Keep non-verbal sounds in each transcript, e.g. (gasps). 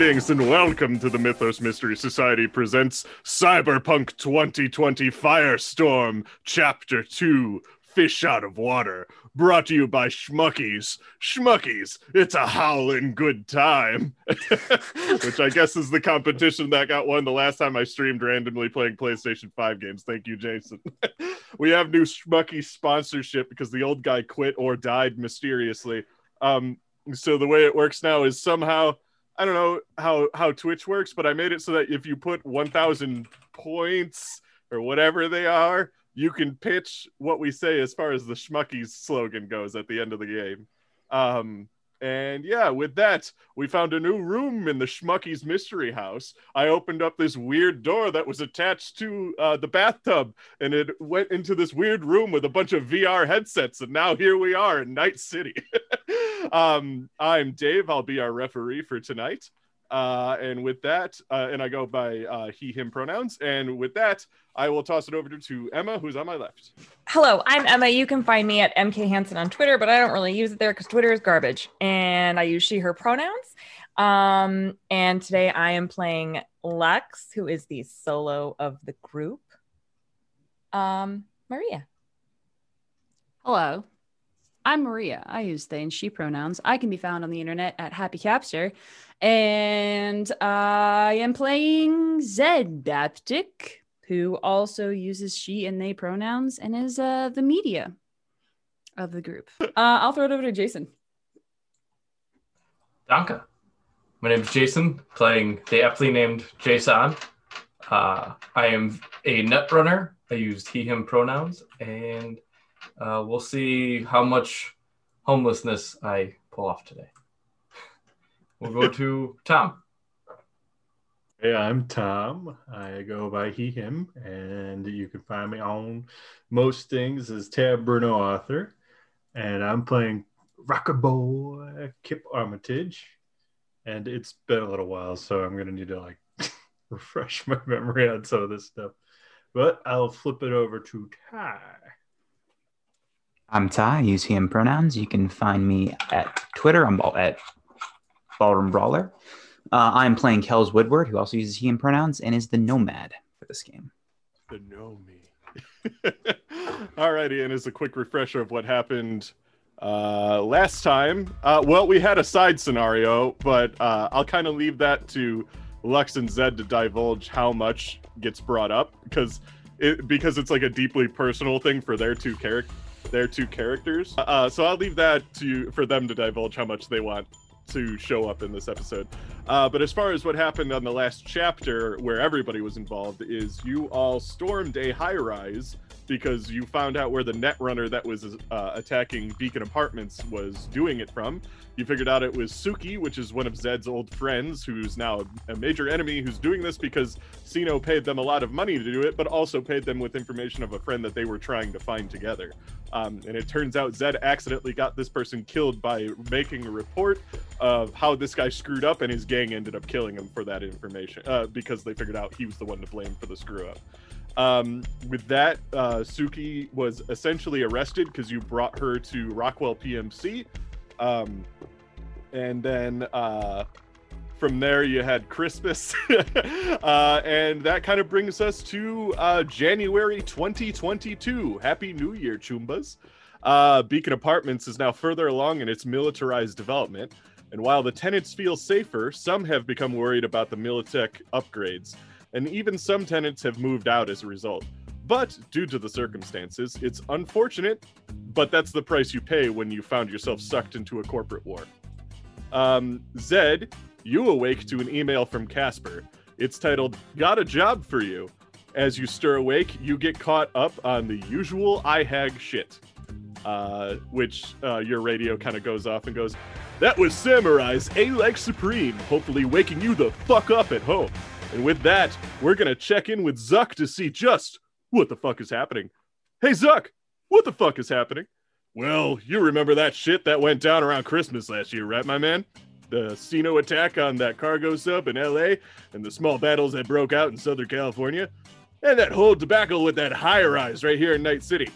Greetings and welcome to the Mythos Mystery Society presents Cyberpunk 2020 Firestorm, Chapter 2 Fish Out of Water, brought to you by Schmuckies. Schmuckies, it's a howling good time. (laughs) Which I guess is the competition that got won the last time I streamed randomly playing PlayStation 5 games. Thank you, Jason. (laughs) we have new Schmucky sponsorship because the old guy quit or died mysteriously. Um, so the way it works now is somehow I don't know how how Twitch works, but I made it so that if you put 1,000 points or whatever they are, you can pitch what we say as far as the Schmuckies slogan goes at the end of the game. Um, and yeah, with that, we found a new room in the Schmuckies Mystery House. I opened up this weird door that was attached to uh, the bathtub, and it went into this weird room with a bunch of VR headsets. And now here we are in Night City. (laughs) um, I'm Dave. I'll be our referee for tonight. Uh, and with that, uh, and I go by uh, he, him pronouns. And with that, I will toss it over to Emma, who's on my left. Hello, I'm Emma. You can find me at MK Hansen on Twitter, but I don't really use it there because Twitter is garbage. And I use she, her pronouns. Um, and today I am playing Lex, who is the solo of the group. Um, Maria. Hello, I'm Maria. I use they and she pronouns. I can be found on the internet at Happy Capster. And I am playing Zed Baptic, who also uses she and they pronouns and is uh, the media of the group. (laughs) Uh, I'll throw it over to Jason. Danke. My name is Jason, playing the aptly named Jason. Uh, I am a net runner. I use he, him pronouns, and uh, we'll see how much homelessness I pull off today. We'll go to (laughs) Tom. Hey, I'm Tom. I go by he, him, and you can find me on most things as Tab Bruno author. And I'm playing Rocker Boy Kip Armitage. And it's been a little while, so I'm gonna need to like (laughs) refresh my memory on some of this stuff. But I'll flip it over to Ty. I'm Ty. I use him pronouns. You can find me at Twitter. I'm at Ballroom Brawler. Uh, I'm playing Kells Woodward, who also uses he and pronouns and is the nomad for this game. The know me. (laughs) Alrighty, and as a quick refresher of what happened uh, last time, uh, well, we had a side scenario, but uh, I'll kind of leave that to Lux and Zed to divulge how much gets brought up because it because it's like a deeply personal thing for their two characters their two characters. Uh, so I'll leave that to for them to divulge how much they want to show up in this episode. Uh, but as far as what happened on the last chapter, where everybody was involved, is you all stormed a high rise because you found out where the netrunner that was uh, attacking Beacon Apartments was doing it from. You figured out it was Suki, which is one of Zed's old friends, who's now a major enemy who's doing this because CINO paid them a lot of money to do it, but also paid them with information of a friend that they were trying to find together. Um, and it turns out Zed accidentally got this person killed by making a report of how this guy screwed up, and his gang ended up killing him for that information uh, because they figured out he was the one to blame for the screw up. Um, with that, uh, Suki was essentially arrested because you brought her to Rockwell PMC. Um, and then uh, from there, you had Christmas. (laughs) uh, and that kind of brings us to uh, January 2022. Happy New Year, Choombas. Uh, Beacon Apartments is now further along in its militarized development. And while the tenants feel safer, some have become worried about the Militech upgrades and even some tenants have moved out as a result. But due to the circumstances, it's unfortunate, but that's the price you pay when you found yourself sucked into a corporate war. Um, Zed, you awake to an email from Casper. It's titled, Got a Job for You. As you stir awake, you get caught up on the usual IHAG shit. Uh, which uh, your radio kind of goes off and goes, That was Samurai's A Like Supreme, hopefully waking you the fuck up at home. And with that, we're going to check in with Zuck to see just what the fuck is happening. Hey, Zuck, what the fuck is happening? Well, you remember that shit that went down around Christmas last year, right, my man? The CINO attack on that cargo sub in LA and the small battles that broke out in Southern California, and that whole debacle with that high rise right here in Night City.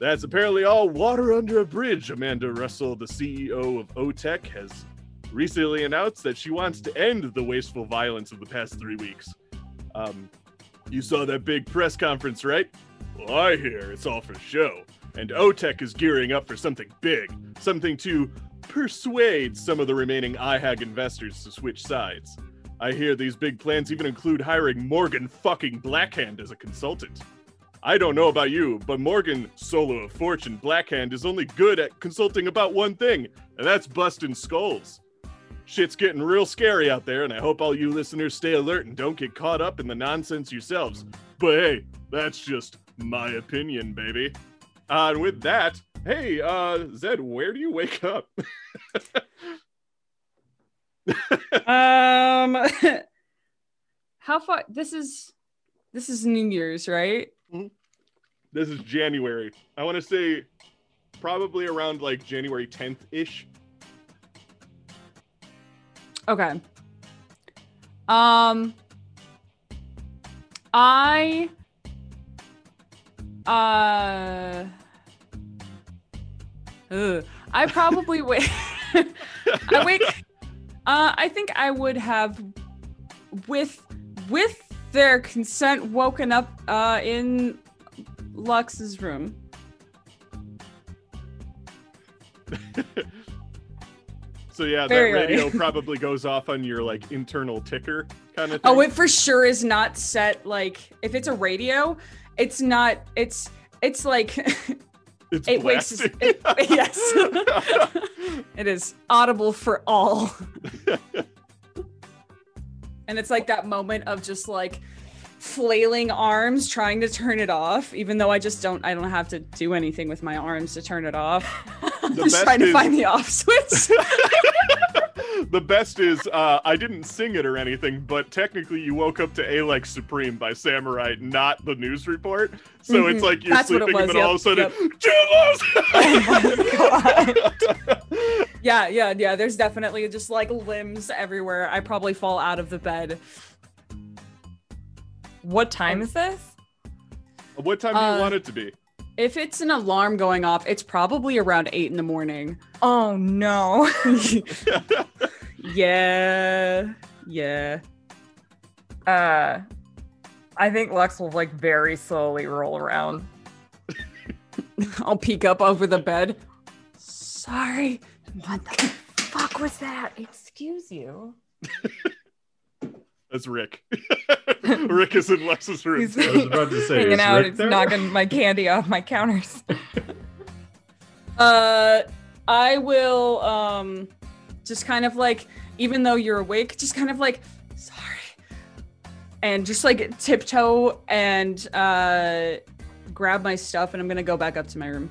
That's apparently all water under a bridge, Amanda Russell, the CEO of OTEC, has recently announced that she wants to end the wasteful violence of the past three weeks. Um, you saw that big press conference, right? Well, I hear it's all for show, and OTEC is gearing up for something big, something to persuade some of the remaining IHAG investors to switch sides. I hear these big plans even include hiring Morgan fucking Blackhand as a consultant. I don't know about you, but Morgan, solo of fortune, Blackhand is only good at consulting about one thing, and that's busting skulls. Shit's getting real scary out there, and I hope all you listeners stay alert and don't get caught up in the nonsense yourselves. But hey, that's just my opinion, baby. Uh, and with that, hey, uh, Zed, where do you wake up? (laughs) Um, (laughs) how far? This is this is New Year's, right? this is January. I want to say probably around like January 10th ish. Okay. Um, I uh, ugh. I probably wake. (laughs) I wake. Uh, I think I would have, with with their consent, woken up uh in Lux's room. So yeah, Very that radio (laughs) probably goes off on your like internal ticker kind of oh, thing. Oh, it for sure is not set like if it's a radio, it's not. It's it's like (laughs) it's it wakes. It, yes, (laughs) it is audible for all. and it's like that moment of just like flailing arms trying to turn it off even though i just don't i don't have to do anything with my arms to turn it off. The (laughs) just trying to is- find the off switch. (laughs) The best is uh, I didn't sing it or anything, but technically you woke up to A Like Supreme by Samurai, not the news report. So it's Mhm. like you're That's sleeping and then was, all of a yep, sudden, (laughs) Oh Jules! yeah yeah yeah. There's definitely just like limbs everywhere. I probably fall out of the bed What time is this? what time do you Uh, want it to be? if it's an alarm going off it's probably around eight in the morning Oh no. (laughs) yeah yeah Uh I think Lux will like very slowly roll around. (laughs) i'll peek up over the bed sorry What the fuck was that? Excuse you. (laughs) That's Rick. (laughs) Rick is in Lex's room. He's I was about to say, hanging is out. Rick It's there? knocking my candy off my counters. (laughs) Uh, I will um, just kind of like, even though you're awake, just kind of like, sorry, and just like tiptoe and uh, grab my stuff, and I'm gonna go back up to my room.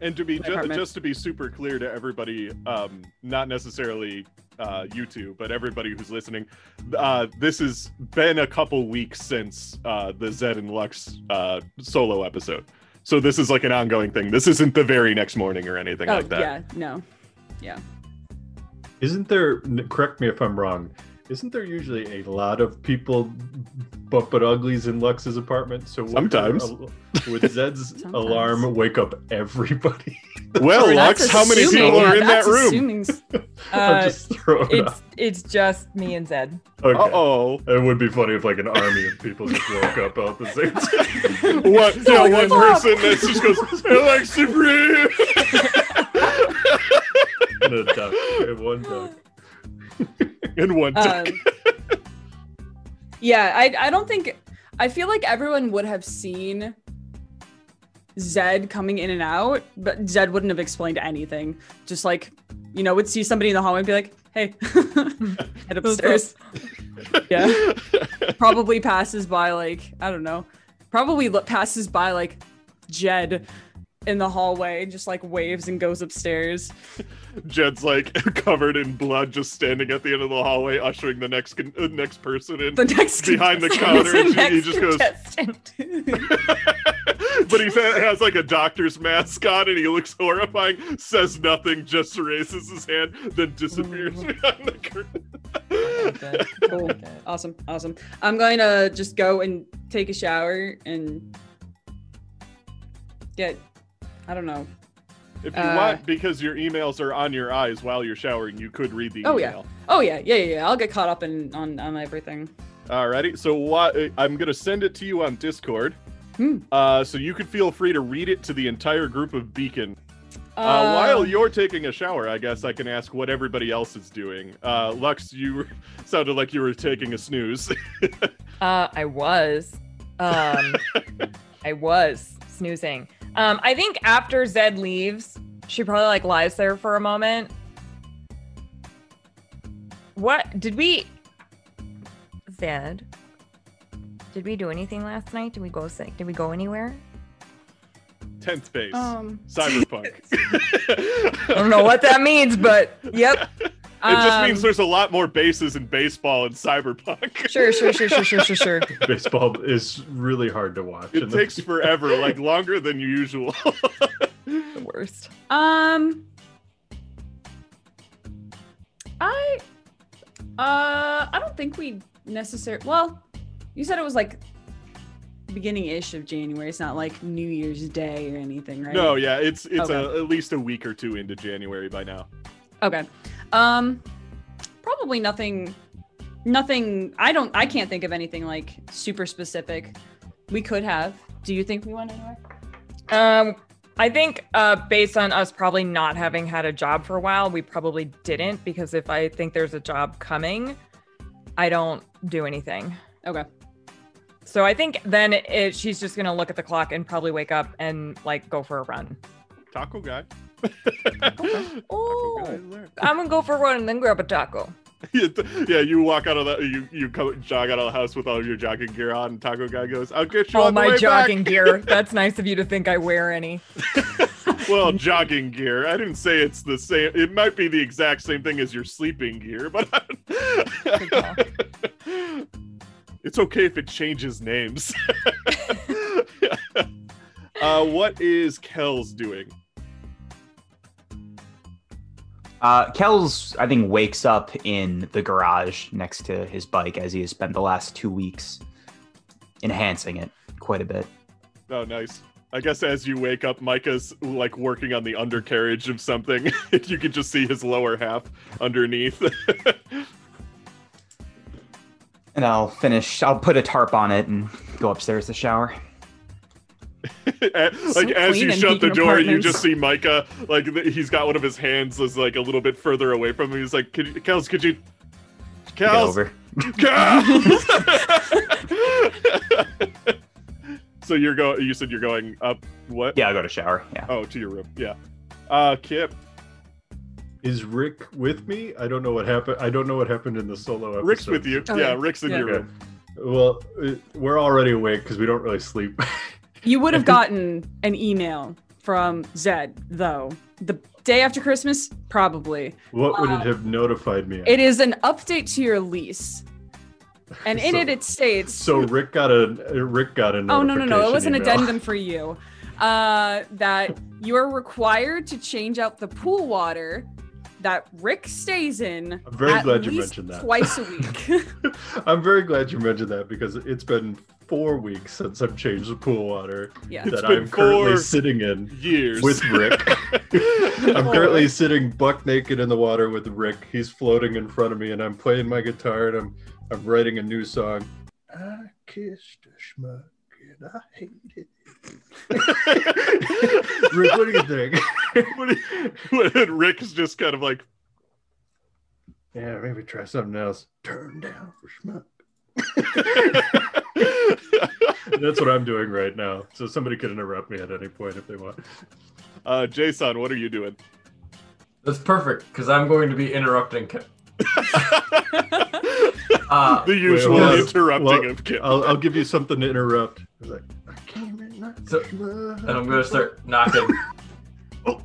And to be My ju- apartment. just to be super clear to everybody, um, not necessarily uh, YouTube, but everybody who's listening, uh, this has been a couple weeks since uh, the Zed and Lux uh, solo episode. So this is like an ongoing thing. This isn't the very next morning or anything oh like that. yeah, no, Yeah. Isn't there? Correct me if I'm wrong. Isn't there usually a lot of people, but but uglies in Lux's apartment? So Sometimes. al- would Zed's (laughs) alarm wake up everybody? (laughs) Well, Or Lux, how many assuming- people are yeah, in that room? assuming (laughs) s- I'm Uh, just throwing It's out. it's just me and Zed. Okay. Uh oh. It would be funny if like an army of people just woke up at the same time. One, yeah, one fuck. person that just goes, A Like Supreme. and a duck. And one duck. (laughs) and one duck. Um, (laughs) yeah, I I don't think I feel like everyone would have seen Zed coming in and out, but Zed wouldn't have explained anything. Just like, you know, would see somebody in the hallway and be like, "Hey, (laughs) head upstairs." yeah, probably passes by like I don't know, probably lo- passes by like Jed in the hallway, just like waves and goes upstairs. Jed's like (laughs) covered in blood, just standing at the end of the hallway, ushering the next con- uh, next person in The next behind the contestant. counter, and he, he just goes. (laughs) but he has like a doctor's mask on, and he looks horrifying. Says nothing, just raises his hand, then disappears behind the curtain. Cool. (laughs) Awesome. Awesome. I'm going to just go and take a shower and get, I don't know, If you Uh, want, because your emails are on your eyes while you're showering, you could read the Oh, yeah. email. Oh yeah, yeah, yeah, yeah. I'll get caught up in on on everything. Alrighty. So what? I'm gonna send it to you on Discord. Hmm. Uh, so you could feel free to read it to the entire group of Beacon. Uh, Um, while you're taking a shower, I guess I can ask what everybody else is doing. Uh, Lux, you (laughs) sounded like you were taking a snooze. (laughs) Uh, I was. Um, (laughs) I was snoozing. Um, I think after Zed leaves, she probably like lies there for a moment. What did we? Zed, did we do anything last night? Did we go sick? Did we go anywhere? Tenth base. um, Cyberpunk. (laughs) (laughs) I don't know what that means, but yep. It just means Um, there's a lot more bases in baseball and cyberpunk. Sure, sure, sure, sure, sure, sure, sure. (laughs) Baseball is really hard to watch. It and the- takes (laughs) forever, like longer than usual. The worst. Um, I, uh, I don't think we necessarily. Well, you said it was like beginning-ish of January. It's not like New Year's Day or anything, right? no, yeah, it's it's Okay. a, at least a week or two into January by now. Okay. Um, probably nothing. Nothing. I don't. I can't think of anything like super specific. We could have. Do you think we went anywhere? Um, I think uh, based on us probably not having had a job for a while, we probably didn't because if I think there's a job coming, I don't do anything. Okay. So I think then it, she's just gonna look at the clock and probably wake up and like go for a run. Taco guy. Oh, Taco guy is there. I'm gonna go for a run and then grab a taco. (laughs) yeah, you walk out of the you you come jog out of the house with all your jogging gear on, and Taco guy goes, "I'll get you the my jogging back." gear. That's nice of you to think I wear any. (laughs) well, jogging gear. I didn't say it's the same. It might be the exact same thing as your sleeping gear, but (laughs) it's okay if it changes names. uh, what is Kells doing? Uh, Kells, I think, wakes up in the garage next to his bike as he has spent the last two weeks enhancing it quite a bit. Oh, nice. I guess as you wake up, Micah's like working on the undercarriage of something. (laughs) you can just see his lower half underneath. (laughs) And I'll finish, I'll put a tarp on it and go upstairs to shower. Like as you shut the Beacon door, you just see Micah like he's got one of his hands is like a little bit further away from him. He's like, could you, Kells, could you, Kells, over. Kells! (laughs) so you're going. You said you're going up. What? Yeah, I'll go to shower. Yeah. Oh, to your room. Yeah. Uh, Kip, Is Rick with me? I don't know what happened. I don't know what happened in the solo episode. Rick's with you. Oh, yeah, yeah. Rick's in Yeah. your room. Well, uh, we're already awake because we don't really sleep. (laughs) You would have gotten an email from Zed though. The day after Christmas, probably. what would Uh, it have notified me? of? It is an update to your lease, and in So- it it states. So Rick got a Rick got a Oh no no no! It was an email. addendum for you. Uh, that you are required to change out the pool water that Rick stays in. I'm very at glad you mentioned that. Twice a week. (laughs) I'm very glad you mentioned that because it's been four weeks since I've changed the pool water yeah. It's that been I'm currently four sitting in Years with Rick. (laughs) I'm currently oh. sitting buck naked in the water with Rick. He's floating in front of me, and I'm playing my guitar and I'm I'm writing a new song. I kissed a schmuck and I hated it. Rick, what do you think? (laughs) What do you- when Rick's just kind of like, yeah, maybe try something else. Turn down for schmuck. (laughs) That's what I'm doing right now. So somebody could interrupt me at any point if they want. uh, Jason, what are you doing? That's perfect because I'm going to be interrupting. (laughs) Kip. Uh, the usual well, interrupting well, of Kip. I'll, I'll give you something to interrupt. It's like, I came in not So- and I'm going to start knocking. Oh,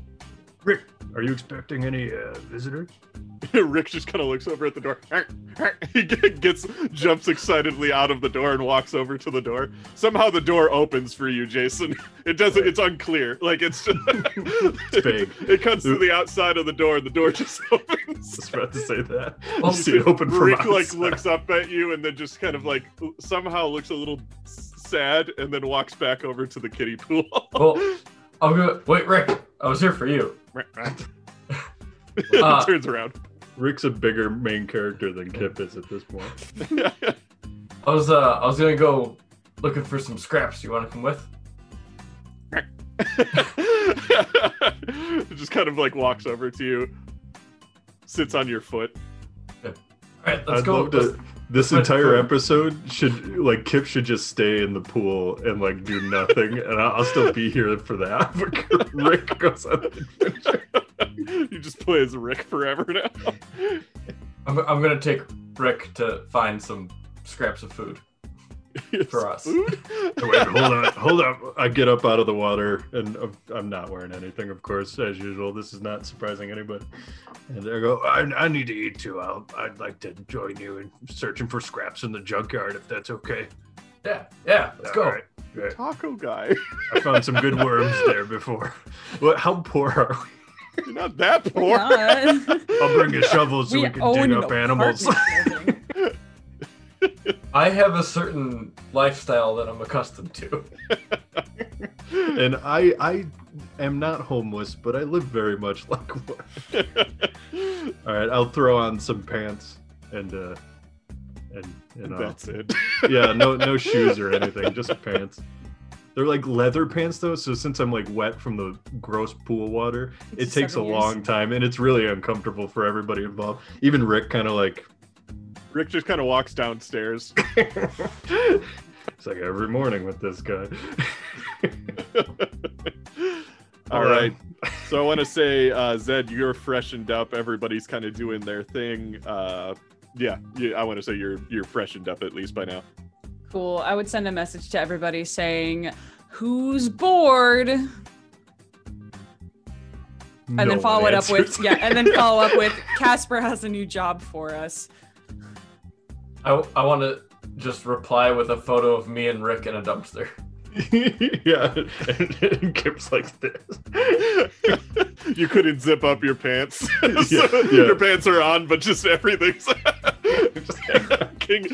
Rick, are you expecting any uh, visitors? (laughs) Rick just kind of looks over at the door. (laughs) he gets jumps excitedly out of the door and walks over to the door. Somehow the door opens for you, Jason. (laughs) It doesn't. It's unclear. Like it's just, It's big. It comes to the outside of the door, and the door just opens. I was about to say that. Well, you see it open from Rick outside. like looks up at you and then just kind of like somehow looks a little sad and then walks back over to the kiddie pool. Well, I'm going. Wait, Rick. I was here for you. (laughs) Uh, (laughs) Turns around. Rick's a bigger main character than Kip is at this point. (laughs) I was uh I was gonna go looking for some scraps. You want to come with? It just kind of like walks over to you, sits on your foot. All right, let's I'd go. love to. This let's entire go. episode should like Kip should just stay in the pool and like do nothing, and I'll, I'll still be here for that. But (laughs) Rick goes on an adventure. you just play as Rick forever now. I'm, I'm gonna take Rick to find some scraps of food. For us. Wait, (laughs) hold on, hold on. I get up out of the water, and I'm not wearing anything, of course, as usual. This is not surprising anybody. And I go, I, I need to eat too. I'll, I'd like to join you in searching for scraps in the junkyard, if that's okay. Yeah, yeah. Let's go. All right, great. Taco guy. I found some good worms (laughs) there before. What? How poor are we? You're not that poor. God. I'll bring a shovel so we, can dig up animals. Apartment building. I have a certain lifestyle that I'm accustomed to. (laughs) and I, I am not homeless, but I live very much like one. (laughs) All right, I'll throw on some pants and uh, and and uh, That's it. (laughs) yeah, no no shoes or anything, just pants. They're like leather pants though, so since I'm like wet from the gross pool water, it takes a years. long time and it's really uncomfortable for everybody involved. Even Rick kind of like Rick just kind of walks downstairs. (laughs) it's like every morning with this guy. (laughs) All right. So I want to (laughs) say, uh, Zed, you're freshened up. Everybody's kind of doing their thing. Uh, yeah, yeah, I want to say you're you're freshened up at least by now. Cool. I would send a message to everybody saying, "Who's bored?" and No then follow it up with yeah, and then follow up with Casper has a new job for us. I, I want to just reply with a photo of me and Rick in a dumpster. (laughs) yeah, and, and Kip's like this. (laughs) you couldn't zip up your pants. (laughs) so Yeah, yeah. Your pants are on, but just everything's king,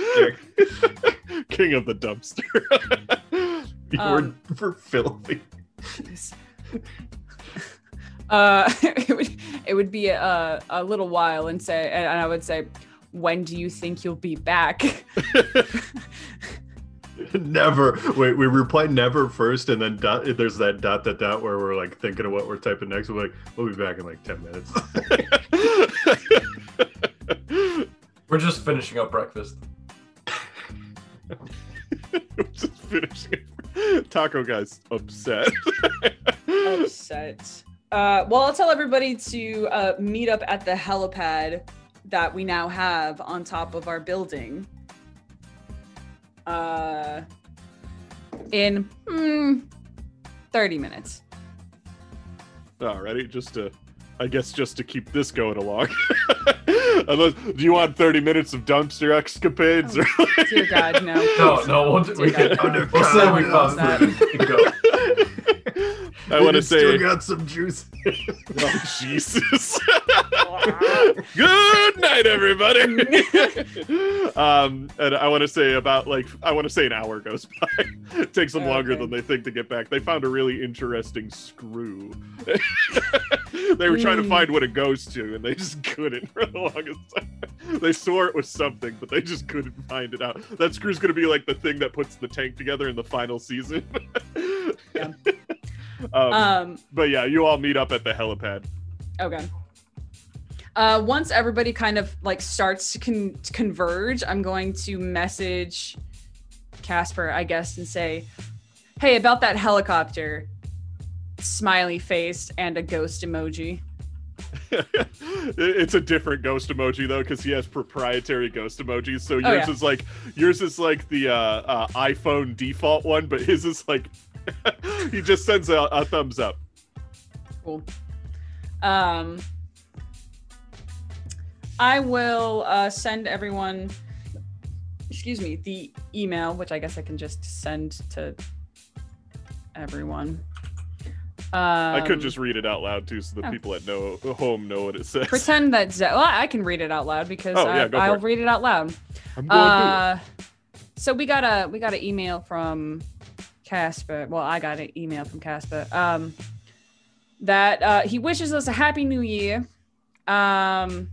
king of the dumpster. You Um, were for filthy. Uh, it would it would be a, a little while and say and I would say, when do you think you'll be back? (laughs) Never. Wait, we reply never first, and then dot, there's that dot dot dot where we're like thinking of what we're typing next. We're like, we'll be back in like ten minutes. (laughs) We're just finishing up breakfast. (laughs) just finishing it. Taco guy's upset. Upset. Uh, well, I'll tell everybody to uh, meet up at the helipad that we now have on top of our building. Uh, in hmm, 30 minutes. Alrighty, just to, I guess, just to keep this going along. (laughs) Unless, do you want 30 minutes of dumpster escapades? Or Dear God, no. No, no, we'll, we Dear can, God, we'll say we no. found food and go. I want to It's still say, got some juice. (laughs) oh, Jesus. (laughs) Good night, everybody. um, and I want to say about like I want to say an hour goes by. it takes them longer Okay. than they think to get back. They found a really interesting screw. (laughs) they were trying to Mm. find what it goes to, and they just couldn't for the longest time. (laughs) They swore it was something, but they just couldn't find it out. That screw's gonna be like the thing that puts the tank together in the final season. (laughs) Yeah. um, Um, but yeah, you all meet up at the helipad. Okay. Uh, once everybody kind of like starts to, con- to converge, I'm going to message Casper, I guess, and say, "Hey, about that helicopter." Smiley face and a ghost emoji. (laughs) it's a different ghost emoji though because he has proprietary ghost emojis so yours Oh, yeah. is like yours is like the uh, uh iphone default one but his is like (laughs) he just sends a, a thumbs up Cool. Um, I will uh, send everyone, excuse me, the email, which I guess I can just send to everyone. Um, i could just read it out loud too so the oh. people at no home know what it says pretend that Ze- well, I can read it out loud because Oh, I, yeah, I'll it. read it out loud. i'm going Uh, so we got a we got an email from Casper. Well, I got an email from Casper. Um, that uh, he wishes us a happy new year. Um,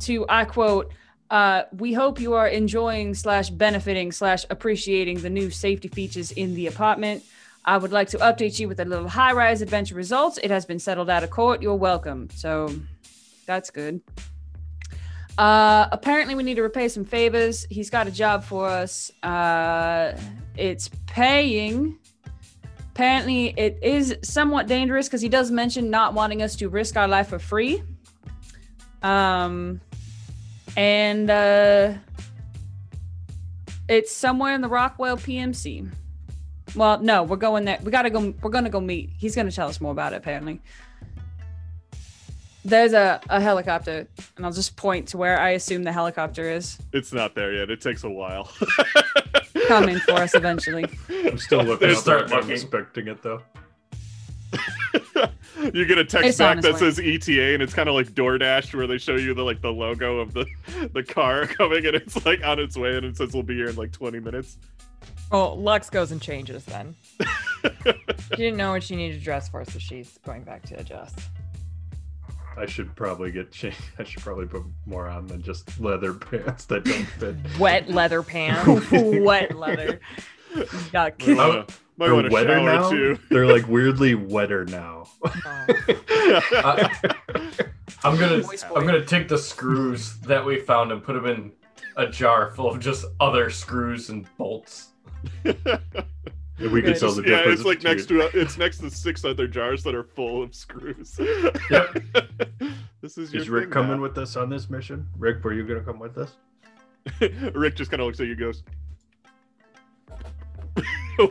to I quote, uh, "We hope you are enjoying slash benefiting slash appreciating the new safety features in the apartment." I would like to update you with a little high rise adventure results. It has been settled out of court. You're welcome. So that's good. Uh, apparently, we need to repay some favors. He's got a job for us. Uh, it's paying. Apparently, it is somewhat dangerous because he does mention not wanting us to risk our life for free. Um, and uh, it's somewhere in the Rockwell PMC. Well, no, we're going there. We gotta go. We're gonna go meet. He's gonna tell us more about it. Apparently, there's a, a helicopter, and I'll just point to where I assume the helicopter is It's not there yet. It takes a while. (laughs) coming for us eventually. I'm still looking They up start that I'm looking. inspecting it though. (laughs) you get a text It's on back its that way. says ETA, and it's kind of like DoorDash, where they show you the like the logo of the (laughs) the car coming, and it's like on its way, and it says we'll be here in like 20 minutes. Oh, Lux goes and changes then. (laughs) She didn't know what she needed to dress for, so she's going back to adjust. I should probably get changed. (laughs) I should probably put more on than just leather pants that don't fit. Wet leather pants. (laughs) Wet leather. Yuck. Might wanna, might They're wanna wetter now. too. They're like weirdly wetter now. Oh. I'm gonna I'm gonna take the screws that we found and put them in a jar full of just other screws and bolts. (laughs) If we could tell the difference. yeah, it's like next between- to uh, it's next to six other jars that are full of screws. Yep. (laughs) this is your Is Rick thing coming now. with us on this mission? Rick, were you gonna come with us? (laughs) Rick just kind of looks at you, and goes,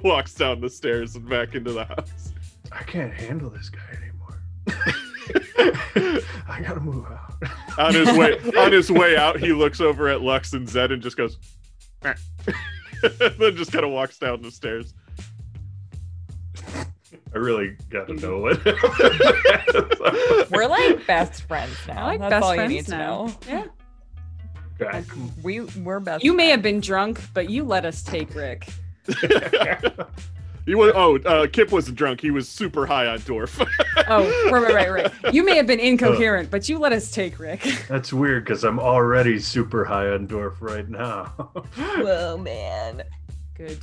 walks down the stairs and back into the house. I can't handle this guy anymore. I gotta move out. On his way on his way out, he looks over at Lux and Zed and just goes, "Meh." (laughs) then just kind of walks down the stairs. I really gotta know (laughs) what. We're like best friends now. Like That's best all friends you need now. to know. Yeah. Okay. We we're best. You may have been drunk, but you let us take Rick. (laughs) He was oh, uh, Kip wasn't drunk. He was super high on Dwarf. (laughs) Oh, right, right, right, right. You may have been incoherent, but you let us take Rick. (laughs) That's weird because I'm already super high on Dwarf right now. (laughs) Whoa, man. Good.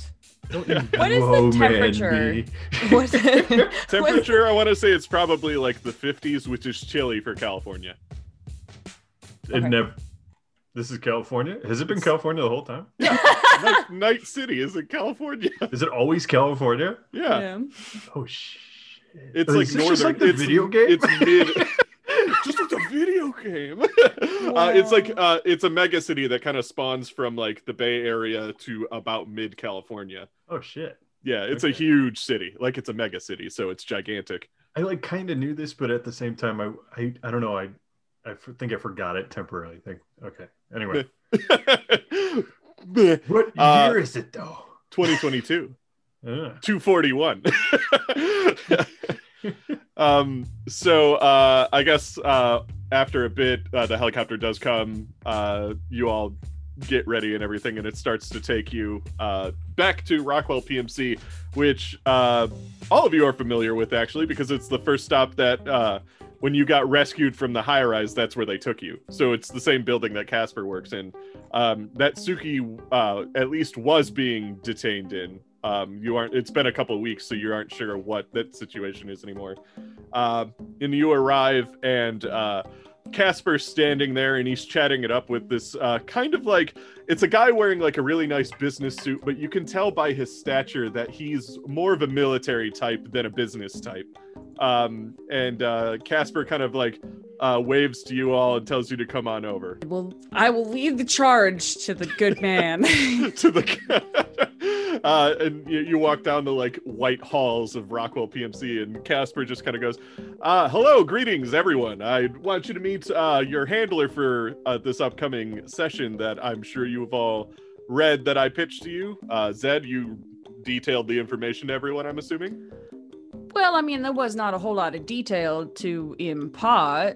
What is the Whoa, man, temperature? What? Temperature, I want to say it's probably like the 50s, which is chilly for California. It Okay. never. This is California. Has it been California the whole time? Yeah. Night, Night City is in California. Is it always California? Yeah, Oh shit! it's Is like this northern. just like the it's, video game. It's mid. (laughs) just like the video game. (laughs) uh, it's like uh, it's a mega city that kind of spawns from like the Bay Area to about mid California. oh shit! Yeah, it's a huge city. Like it's a mega city, so it's gigantic. I like kind of knew this, but at the same time, I I, I don't know. I I f- think I forgot it temporarily. Think okay. Anyway, (laughs) what Uh, year is it though? 2022. (laughs) Yeah. 241 (laughs) um so uh i guess uh after a bit uh, the helicopter does come uh you all get ready and everything and it starts to take you uh back to rockwell pmc which uh all of you are familiar with actually because it's the first stop that uh when you got rescued from the high rise that's where they took you. So it's the same building that casper works in. Um that suki uh at least was being detained in. Um you aren't it's been a couple weeks so you aren't sure what that situation is anymore. Uh, and you arrive and uh Casper's standing there and he's chatting it up with this uh, kind of like it's a guy wearing like a really nice business suit, but you can tell by his stature that he's more of a military type than a business type. Um, and uh, Casper kind of like uh, waves to you all and tells you to come on over Well, I will lead the charge to the good man. (laughs) to the. (laughs) uh, and you, you walk down the like white halls of Rockwell PMC, and Casper just kind of goes, uh, "Hello, greetings, everyone. I want you to meet uh, your handler for uh, this upcoming session that I'm sure you have all read that I pitched to you. Uh, Zed, you detailed the information to everyone. I'm assuming. Well, I mean, there was not a whole lot of detail to impart.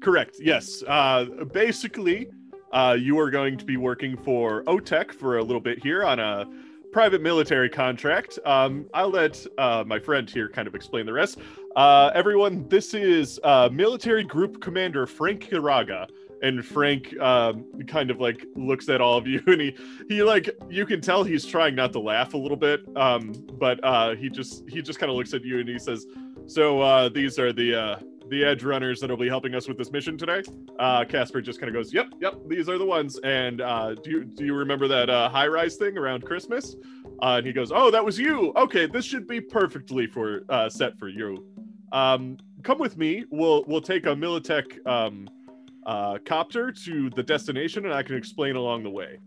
Correct. Yes. Uh, basically, uh, you are going to be working for OTEC for a little bit here on a private military contract. Um, I'll let uh, my friend here kind of explain the rest. Uh, everyone, this is uh, military group commander Frank Hiraga. And Frank um, kind of like looks at all of you, (laughs) and he he like you can tell he's trying not to laugh a little bit, um, but uh, he just he just kind of looks at you and he says, "So uh, these are the uh, the edge runners that'll be helping us with this mission today." Uh, Casper just kind of goes, "Yep, yep, these are the ones." And uh, do you do you remember that uh, high rise thing around Christmas? Uh, and he goes, "Oh, that was you. Okay, this should be perfectly for uh, set for you. Um, come with me. We'll we'll take a Militech um, uh, copter to the destination, and I can explain along the way."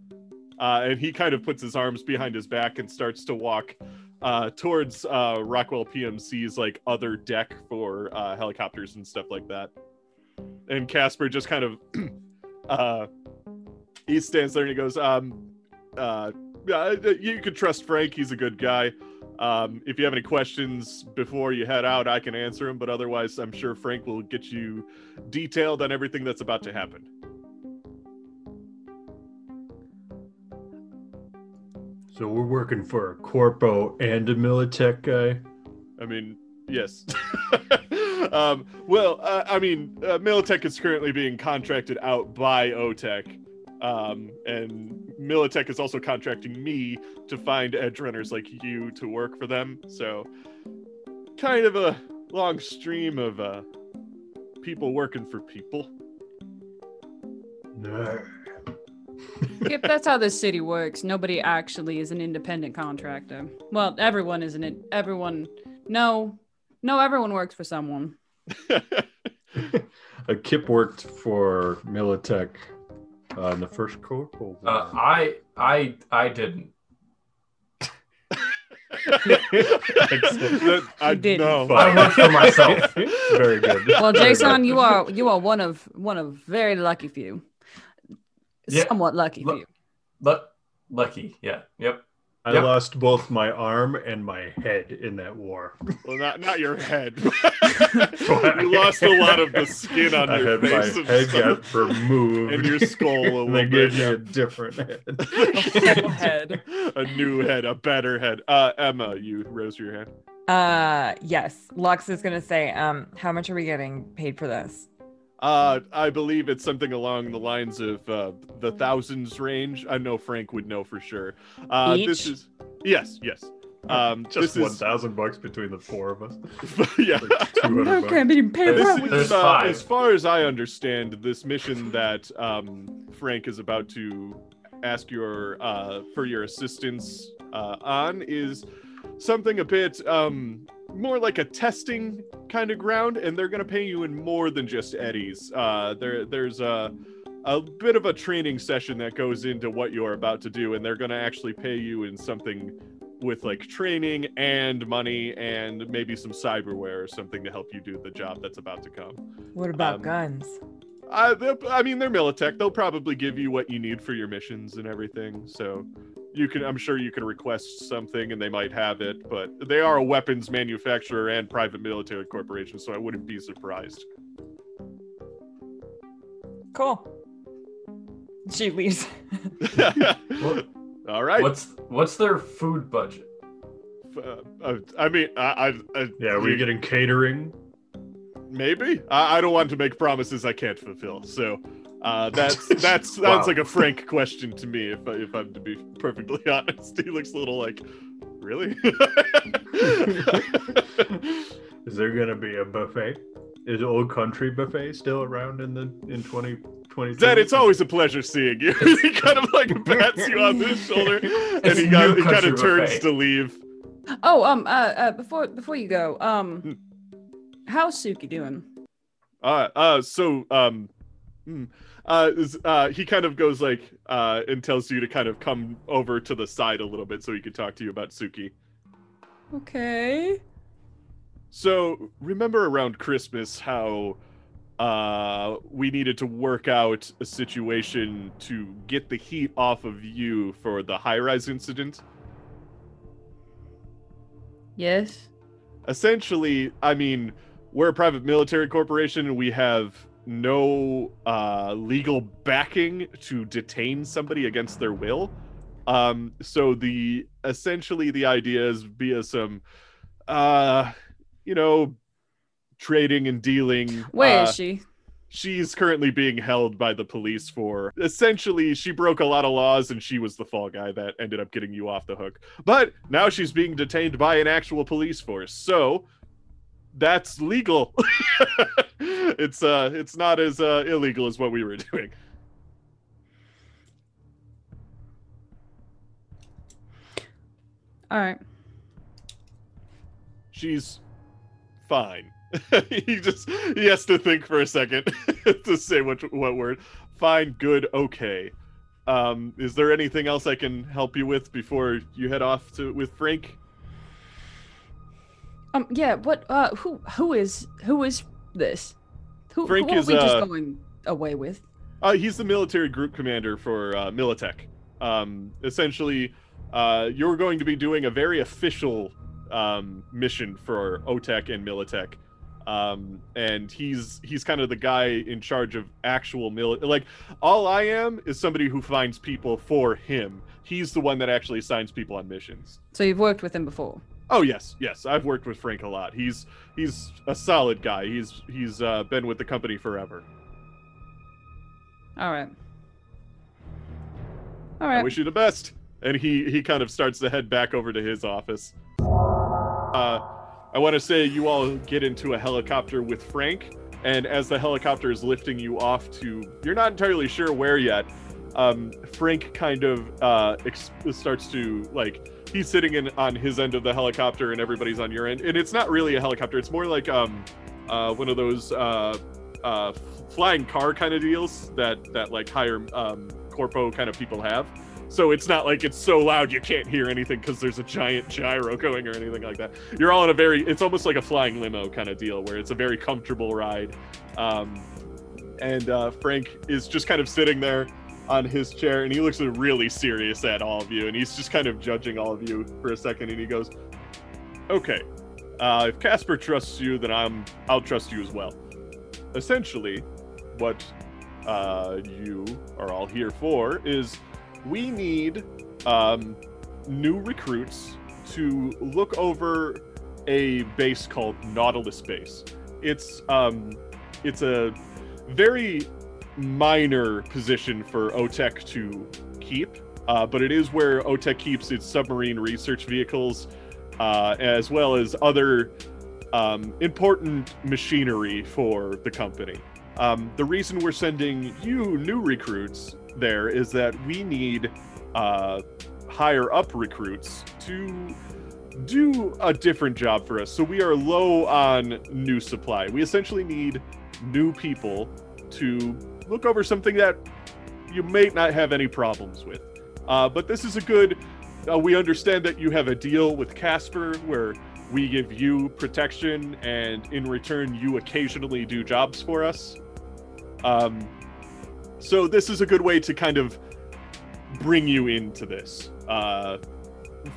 Uh, and he kind of puts his arms behind his back and starts to walk uh, towards uh, Rockwell PMC's like other deck for uh, helicopters and stuff like that. And Casper just kind of (clears throat) uh, he stands there and he goes, um, uh, yeah, you could trust Frank. He's a good guy. Um, if you have any questions before you head out, I can answer them. But otherwise, I'm sure Frank will get you detailed on everything that's about to happen. So we're working for a corpo and a Militech guy. I mean, yes. (laughs) um, well, uh, I mean, uh, Militech is currently being contracted out by OTEC. Um, and Militech is also contracting me to find edge runners like you to work for them. So, kind of a long stream of uh, people working for people. No. (laughs) Yep, that's how this city works. Nobody actually is an independent contractor. Well, everyone isn't it. Everyone, no, no, everyone works for someone. (laughs) (laughs) a Kip worked for Militech uh, in the first corpo. Uh, I I I didn't. That- (laughs) I didn't. know. I work for myself. (laughs) Very good. Well, Very Jason, good. you are you are one of one of very lucky few. Yeah, Somewhat lucky lu- few. Lu- lucky, yeah, yep. I Yep. lost both my arm and my head in that war. Well, not not your head. (laughs) you lost a lot of the skin on I your had my face and head stuff. got removed. and your skull a (laughs) And they little gave bit. me yeah. a different head. (laughs) whole head. a new head, a better head. Uh, Emma, you raise your hand. Uh, yes. Lux is gonna say, um, how much are we getting paid for this? Uh, I believe it's something along the lines of uh, the thousands range. I know Frank would know for sure. Uh, this is yes, yes. Um, Just this one is thousand bucks between the four of us. (laughs) yeah. Like 200 Okay, bucks. I'm being paid This for There's- it. there's is, uh, as far as I understand, this mission that um, Frank is about to ask your uh, for your assistance uh, on is something a bit um, more like a testing kind of ground, and they're going to pay you in more than just eddies. Uh, there, there's a a bit of a training session that goes into what you're about to do, and they're going to actually pay you in something with like training and money and maybe some cyberware or something to help you do the job that's about to come. What about Um, guns? I, I mean, they're Militech. They'll probably give you what you need for your missions and everything. So you can, I'm sure you can request something and they might have it. But they are a weapons manufacturer and private military corporation, so I wouldn't be surprised. Cool. She leaves. (laughs) All right. What's what's their food budget? Uh, uh, I mean, I, I, I Yeah, are we're getting catering. maybe. I, I don't want to make promises I can't fulfill. So. Uh, that's (laughs) that's sounds Wow. like a frank question to me. If I, if I'm to be perfectly (laughs) honest, he looks a little like, really? (laughs) Is there gonna be a buffet? Is Old Country Buffet still around in the in twenty twenty? Zed, it's always a pleasure seeing you. he kind of like pats you on the shoulder, and It's he, got, he kind of turns Buffet. to leave. Oh, um, uh, uh, before before you go, Hmm. um, how's Suki doing? Uh, uh, so, um, hmm, uh, is, uh, he kind of goes like, uh, and tells you to kind of come over to the side a little bit so he could talk to you about Suki. Okay. So, remember around Christmas how uh, we needed to work out a situation to get the heat off of you for the high rise incident? Yes. essentially, I mean, we're a private military corporation and we have no uh, legal backing to detain somebody against their will. Um, so the essentially the idea is via some, uh, you know, trading and dealing. Where is uh, she? she's currently being held by the police for essentially she broke a lot of laws and she was the fall guy that ended up getting you off the hook but now she's being detained by an actual police force so that's legal. (laughs) It's uh it's not as uh illegal as what we were (laughs) doing. All right. she's fine. (laughs) He just he has to think for a second to say what what word. Fine good okay. Um is there anything else i can help you with before you head off to with frank Um. Yeah. What? Uh. Who? Who is? Who is this? Who? Frank who are is, we just uh, going away with? Uh, he's the military group commander for uh, Militech. Um, essentially, uh, you're going to be doing a very official um, mission for OTEC and Militech. Um, and he's he's kind of the guy in charge of actual mili- like all I am is somebody who finds people for him. He's the one that actually assigns people on missions. So you've worked with him before. Oh yes, yes, I've worked with Frank a lot. He's he's a solid guy. He's he's uh, been with the company forever. All right. All right. I wish you the best. And he he kind of starts to head back over to his office. Uh, I want to say you all get into a helicopter with Frank, and as the helicopter is lifting you off to, you're not entirely sure where yet. Um, Frank kind of uh, ex- starts to like he's sitting in on his end of the helicopter, and everybody's on your end. And it's not really a helicopter; it's more like um, uh, one of those uh, uh, flying car kind of deals that that like higher um, corpo kind of people have. So it's not like it's so loud you can't hear anything because there's a giant gyro going or anything like that. You're all in a very, it's almost like a flying limo kind of deal where it's a very comfortable ride. Um, and uh, Frank is just kind of sitting there on his chair and he looks really serious at all of you and he's just kind of judging all of you for a second and he goes, "Okay, uh, if Casper trusts you, then I'm I'll trust you as well." Essentially, what uh, you are all here for is we need um, new recruits to look over a base called Nautilus Base. It's um, it's a very minor position for OTEC to keep, uh, but it is where OTEC keeps its submarine research vehicles, uh, as well as other um, important machinery for the company. Um, the reason we're sending you new recruits there is that we need uh, higher up recruits to do a different job for us. So we are low on new supply. We essentially need new people to look over something that you may not have any problems with. Uh, but this is a good. Uh, we understand that you have a deal with Casper where we give you protection, and in return, you occasionally do jobs for us. Um, so this is a good way to kind of bring you into this. Uh,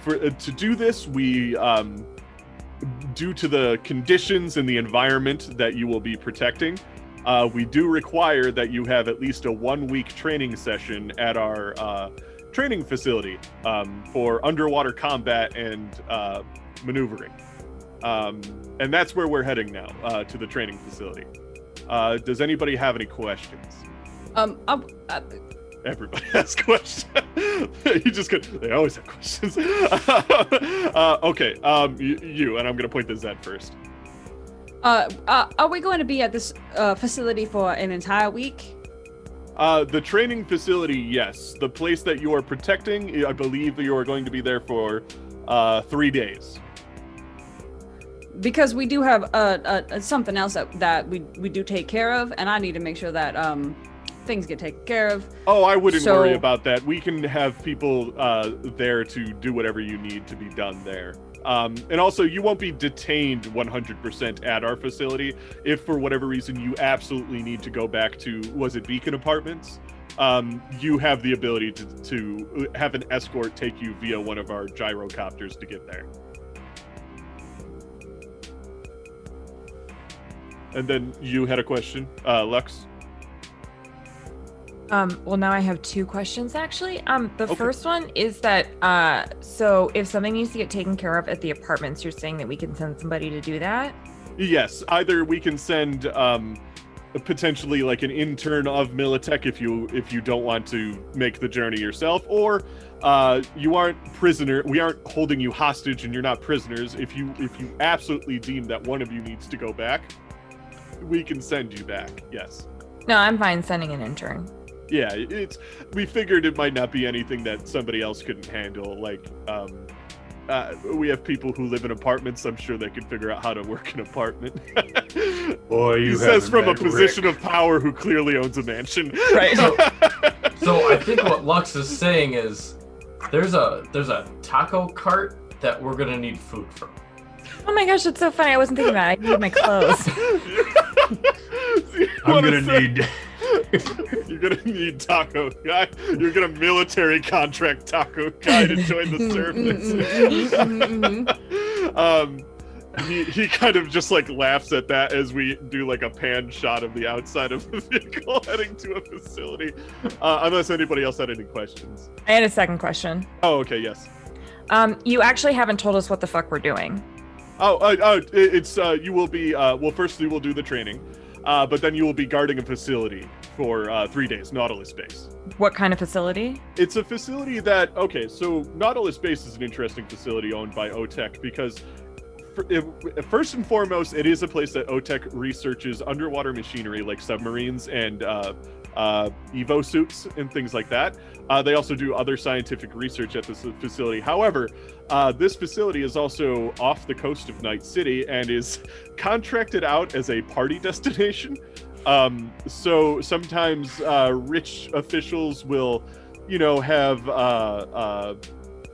for uh, to do this, we um, due to the conditions and the environment that you will be protecting, uh, we do require that you have at least a one-week training session at our uh, training facility um, for underwater combat and uh, maneuvering. Um, and that's where we're heading now uh, to the training facility. Uh, does anybody have any questions? Um. um uh, Everybody (laughs) has questions. (laughs) you just could. They always have questions. (laughs) uh, okay. Um, you, you and I'm gonna point to Zed first. Uh, uh, are we going to be at this uh, facility for an entire week? Uh, the training facility, yes. The place that you are protecting, I believe you are going to be there for uh, three days. Because we do have uh, uh something else that, that we we do take care of, and I need to make sure that um things get taken care of. Oh, I wouldn't worry about that. We can have people uh, there to do whatever you need to be done there. Um, and also, you won't be detained 100% at our facility. If for whatever reason you absolutely need to go back to, was it Beacon Apartments? Um, you have the ability to, to have an escort take you via one of our gyrocopters to get there. And then you had a question, uh, Lux. Um, well, now I have two questions actually. Um, the Okay. first one is that uh, so if something needs to get taken care of at the apartments, you're saying that we can send somebody to do that. Yes, either we can send um, potentially like an intern of Militech if you if you don't want to make the journey yourself, or uh, you aren't prisoner. We aren't holding you hostage, and you're not prisoners. If you if you absolutely deem that one of you needs to go back, we can send you back. Yes. No, I'm fine sending an intern. Yeah, it's we figured it might not be anything that somebody else couldn't handle. Like, um, uh, we have people who live in apartments. I'm sure they can figure out how to work an apartment. (laughs) Boy, you he says from a position Rick. of power who clearly owns a mansion. Right. (laughs) So I think what Lux is saying is there's a there's a taco cart that we're gonna need food from. Oh my gosh, it's so funny. I wasn't thinking about it. I need my clothes. (laughs) I'm gonna need. You're gonna need taco guy. You're gonna military contract taco guy to join the service. (laughs) um, he he kind of just like laughs at that as we do like a pan shot of the outside of the vehicle (laughs) heading to a facility. Uh, unless anybody else had any questions. I had a second question. Oh, okay, yes. Um, you actually haven't told us what the fuck we're doing. Oh, uh, oh, it's uh, you will be. Uh, well, firstly, we'll do the training, uh, but then you will be guarding a facility for uh, three days, Nautilus Base. What kind of facility? It's a facility that okay, so Nautilus Base is an interesting facility owned by OTEC because. If- First and foremost, it is a place that OTEC researches underwater machinery like submarines and uh, uh, Evo suits and things like that. Uh, they also do other scientific research at this facility. However, uh, this facility is also off the coast of Night City and is contracted out as a party (laughs) destination. Um, so sometimes uh, rich officials will, you know, have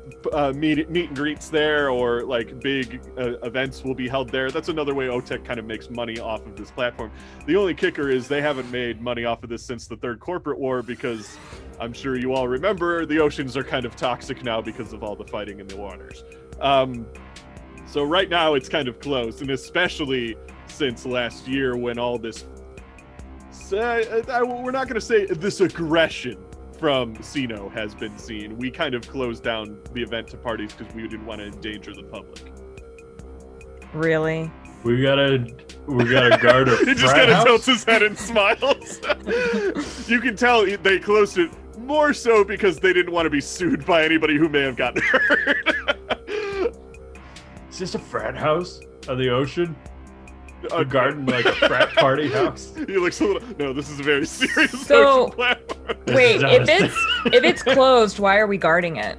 uh, uh, uh, meet meet and greets there, or like big uh, events will be held there. That's another way OTEC kind of makes money off of this platform. The only kicker is they haven't made money off of this since the third corporate war because I'm sure you all remember the oceans are kind of toxic now because of all the fighting in the waters. Um, so right now it's kind of closed, and especially since last year when all this. Say, I, we're not going to say this aggression from CINO has been seen. We kind of closed down the event to parties because we didn't want to endanger the public. Really? We gotta, we gotta guard a (laughs) he just frat kind of tilts his head and smiles. (laughs) you can tell they closed it more so because they didn't want to be sued by anybody who may have gotten (laughs) hurt. Is this a frat house on the ocean? A A garden like a (laughs) frat party house? He looks a little. No, this is a very (laughs) serious So- (laughs) social platform. Wait, if it's if it's closed, why are we guarding it?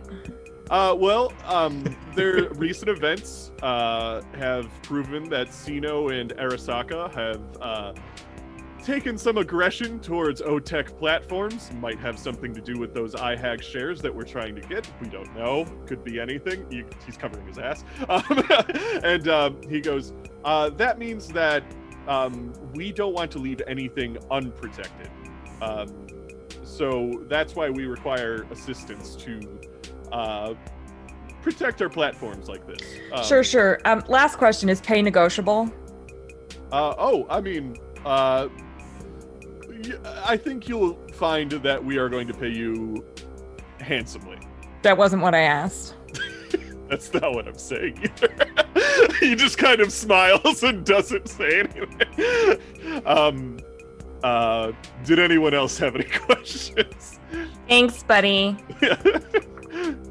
Uh, well, um, their recent events uh, have proven that CINO and Arasaka have uh, taken some aggression towards OTEC platforms. Might have something to do with those iHag shares that we're trying to get. We don't know. Could be anything. You, he's covering his ass. (laughs) Um, (laughs) and um, he goes, uh, that means that um, we don't want to leave anything unprotected. Um, so that's why we require assistance to uh, protect our platforms like this. Um, Sure, sure. Um, last question is pay negotiable. Uh, oh, I mean, uh, I think you'll find that we are going to pay you handsomely. That wasn't what I asked. (laughs) That's not what I'm saying either. (laughs) he just kind of smiles and doesn't say anything. (laughs) um, uh, did anyone else have any questions? Thanks, buddy.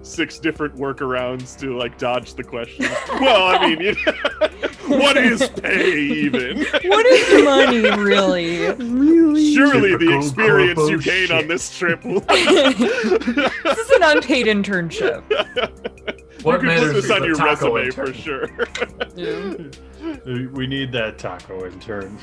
Six different workarounds to like dodge the question. well, I mean, you (laughs) what is pay even? What is money, really? Really? Surely the experience you corpo gain on this trip will. (laughs) (laughs) this is an unpaid internship. What you can put this on your resume intern. for sure. Yeah. We need that taco intern.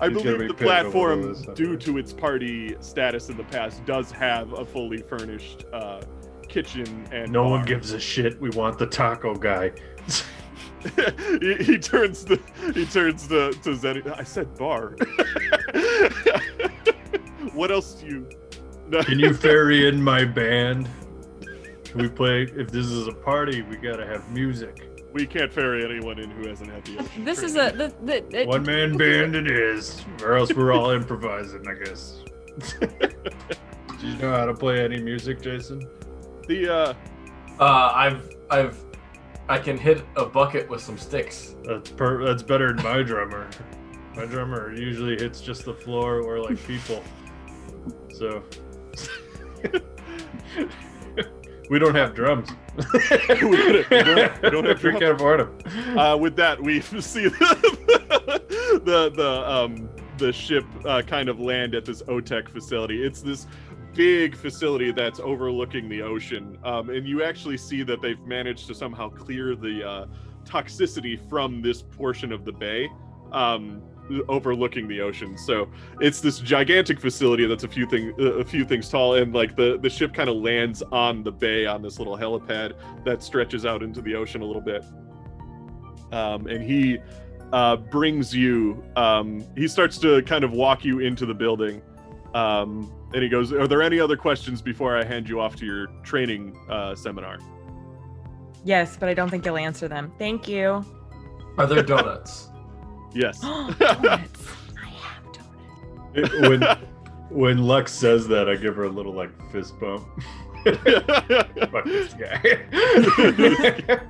I He's believe be the platform, due to its party status in the past, does have a fully furnished uh, kitchen and No one gives a shit. We want the taco guy. (laughs) he, he turns the he turns the to Zen. I said bar. (laughs) what else do you? No. (laughs) Can you ferry in my band? Can we play? If this is a party, we gotta have music. We can't ferry anyone in who hasn't had the ocean. This is a the, the, it- One man (laughs) band it is, or else we're all improvising, I guess. (laughs) Do you know how to play any music, Jason? the uh, Uh, I've I've I can hit a bucket with some sticks. That's per- that's better than my drummer. My drummer usually hits just the floor or like people. So (laughs) we don't have drums. (laughs) We don't- we don't- we (laughs) don't have we drums. can't afford them. uh, with that, we (laughs) see the the the um the ship uh, kind of land at this OTEC facility. It's this big facility that's overlooking the ocean, um, and you actually see that they've managed to somehow clear the uh, toxicity from this portion of the bay. Um, overlooking the ocean so it's this gigantic facility that's a few thing uh, a few things tall and like the the ship kind of lands on the bay on this little helipad that stretches out into the ocean a little bit um, and he uh, brings you um, he starts to kind of walk you into the building um, and he goes are there any other questions before i hand you off to your training uh, seminar Yes, but I don't think you'll answer them. Thank you. Are there donuts? Yes (gasps) Donuts. (laughs) I have donuts. when when Lux says that, I give her a little like fist bump. (laughs) Fuck this guy. (laughs)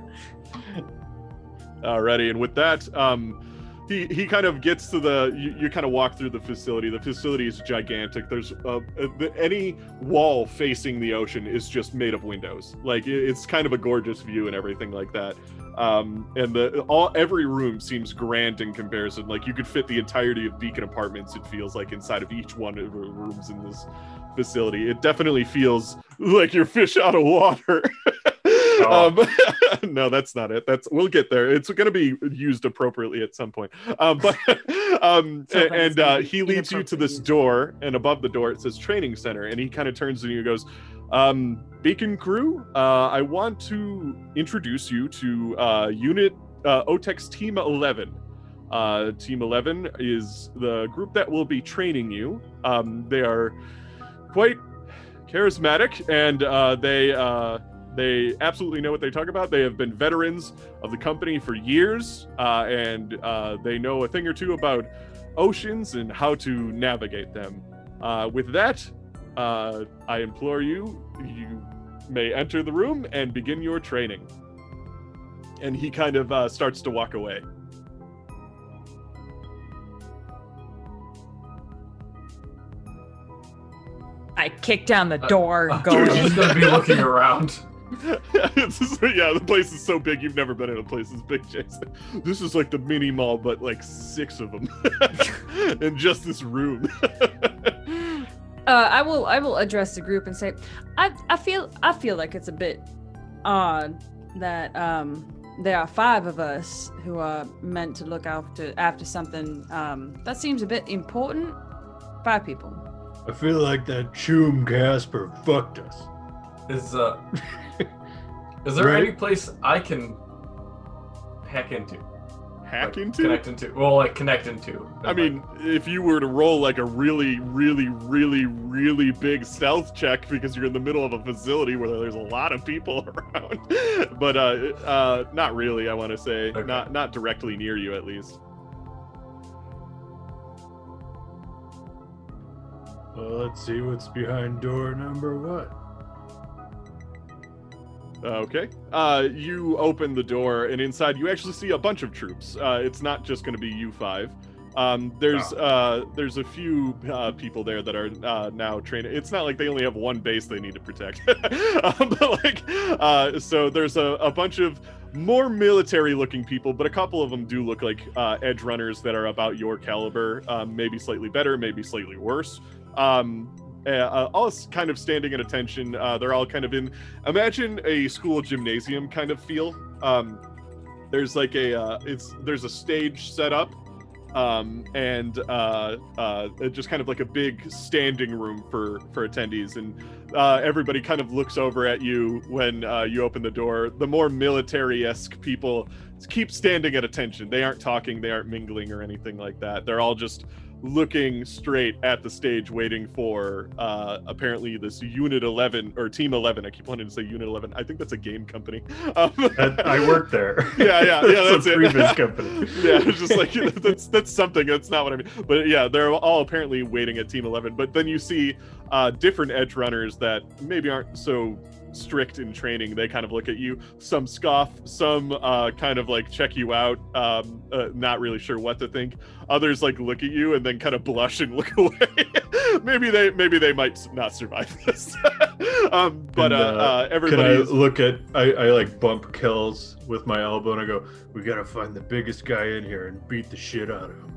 Alrighty, and with that, um, he he kind of gets to the. You, you kind of walk through the facility. The facility is gigantic. There's uh, uh, any wall facing the ocean is just made of windows. Like it's kind of a gorgeous view and everything like that. Um, and the all every room seems grand in comparison. Like you could fit the entirety of Beacon Apartments. It feels like inside of each one of the rooms in this facility. It definitely feels like you're fish out of water. (laughs) um, (laughs) no, that's not it. That's we'll get there. It's going to be used appropriately at some point. Um, but (laughs) um, (laughs) So and, funny, and it's uh, he leads you to this door, and above the door it says training center, and he kind of turns to you and goes. Um, Beacon crew, uh, I want to introduce you to uh, Unit uh, OTEC's Team 11. Uh, Team 11 is the group that will be training you. Um, they are quite charismatic and uh, they uh, they absolutely know what they talk about. They have been veterans of the company for years uh, and uh, they know a thing or two about oceans and how to navigate them. Uh, with that, uh, I implore you, you may enter the room and begin your training. And he kind of uh, starts to walk away. I kick down the Uh, door, Uh, go (laughs) We're gonna be (laughs) looking around. (laughs) It's just- yeah, the place is so big. You've never been in a place as big, Jason. This is like the mini mall, but like six of them (laughs) in just this room. (laughs) Uh, I will I will address the group and say, I I feel I feel like it's a bit odd that um there are five of us who are meant to look after after something um that seems a bit important. Five people. I feel like that Choom Casper fucked us. Is uh, (laughs) is there Right. any place I can hack into? Hack Like, into? Connect into? Well, like connect into. I mean, if you were to roll like a really, really, really, really big stealth check because you're in the middle of a facility where there's a lot of people (laughs) around, but uh, uh, not really. I want to say Okay. not not directly near you at least. Well, let's see what's behind door number one. Okay. Uh, you open the door, and inside you actually see a bunch of troops. Uh, it's not just going to be you five. Um, there's uh, there's a few uh, people there that are uh, now trained. It's not like they only have one base they need to protect. (laughs) um, but like, uh, so there's a, a bunch of more military-looking people, but a couple of them do look like uh, edge runners that are about your caliber. Um, maybe slightly better, maybe slightly worse. Um, uh, uh, all kind of standing at attention. Uh, they're all kind of in imagine a school gymnasium kind of feel. Um there's like a uh, it's there's a stage set up um and uh uh just kind of like a big standing room for for attendees. And everybody kind of looks over at you when you open the door. The more military-esque people keep standing at attention. They aren't talking. They aren't mingling or anything like that. They're all just looking straight at the stage, waiting for uh, apparently this Unit 11 or Team 11. I keep wanting to say Unit 11. I think that's a game company. (laughs) Um, I, worked there. (laughs) Yeah, yeah, yeah, that's a it. previous (laughs) company. yeah, it's just like that's that's something. That's not what I mean. But yeah, they're all apparently waiting at Team Eleven. But then you see uh, different edge runners that maybe aren't so strict in training. They kind of look at you. Some scoff. Some uh, kind of like check you out. Um, uh, not really sure what to think. Others like look at you and then kind of blush and (laughs) look away. maybe they maybe they might not survive (laughs) this. um, but uh, And, uh, uh, Can everybody. I is- look at? I, I like bump Kells with my elbow and I go, "We gotta find the biggest guy in here and beat the shit out of him."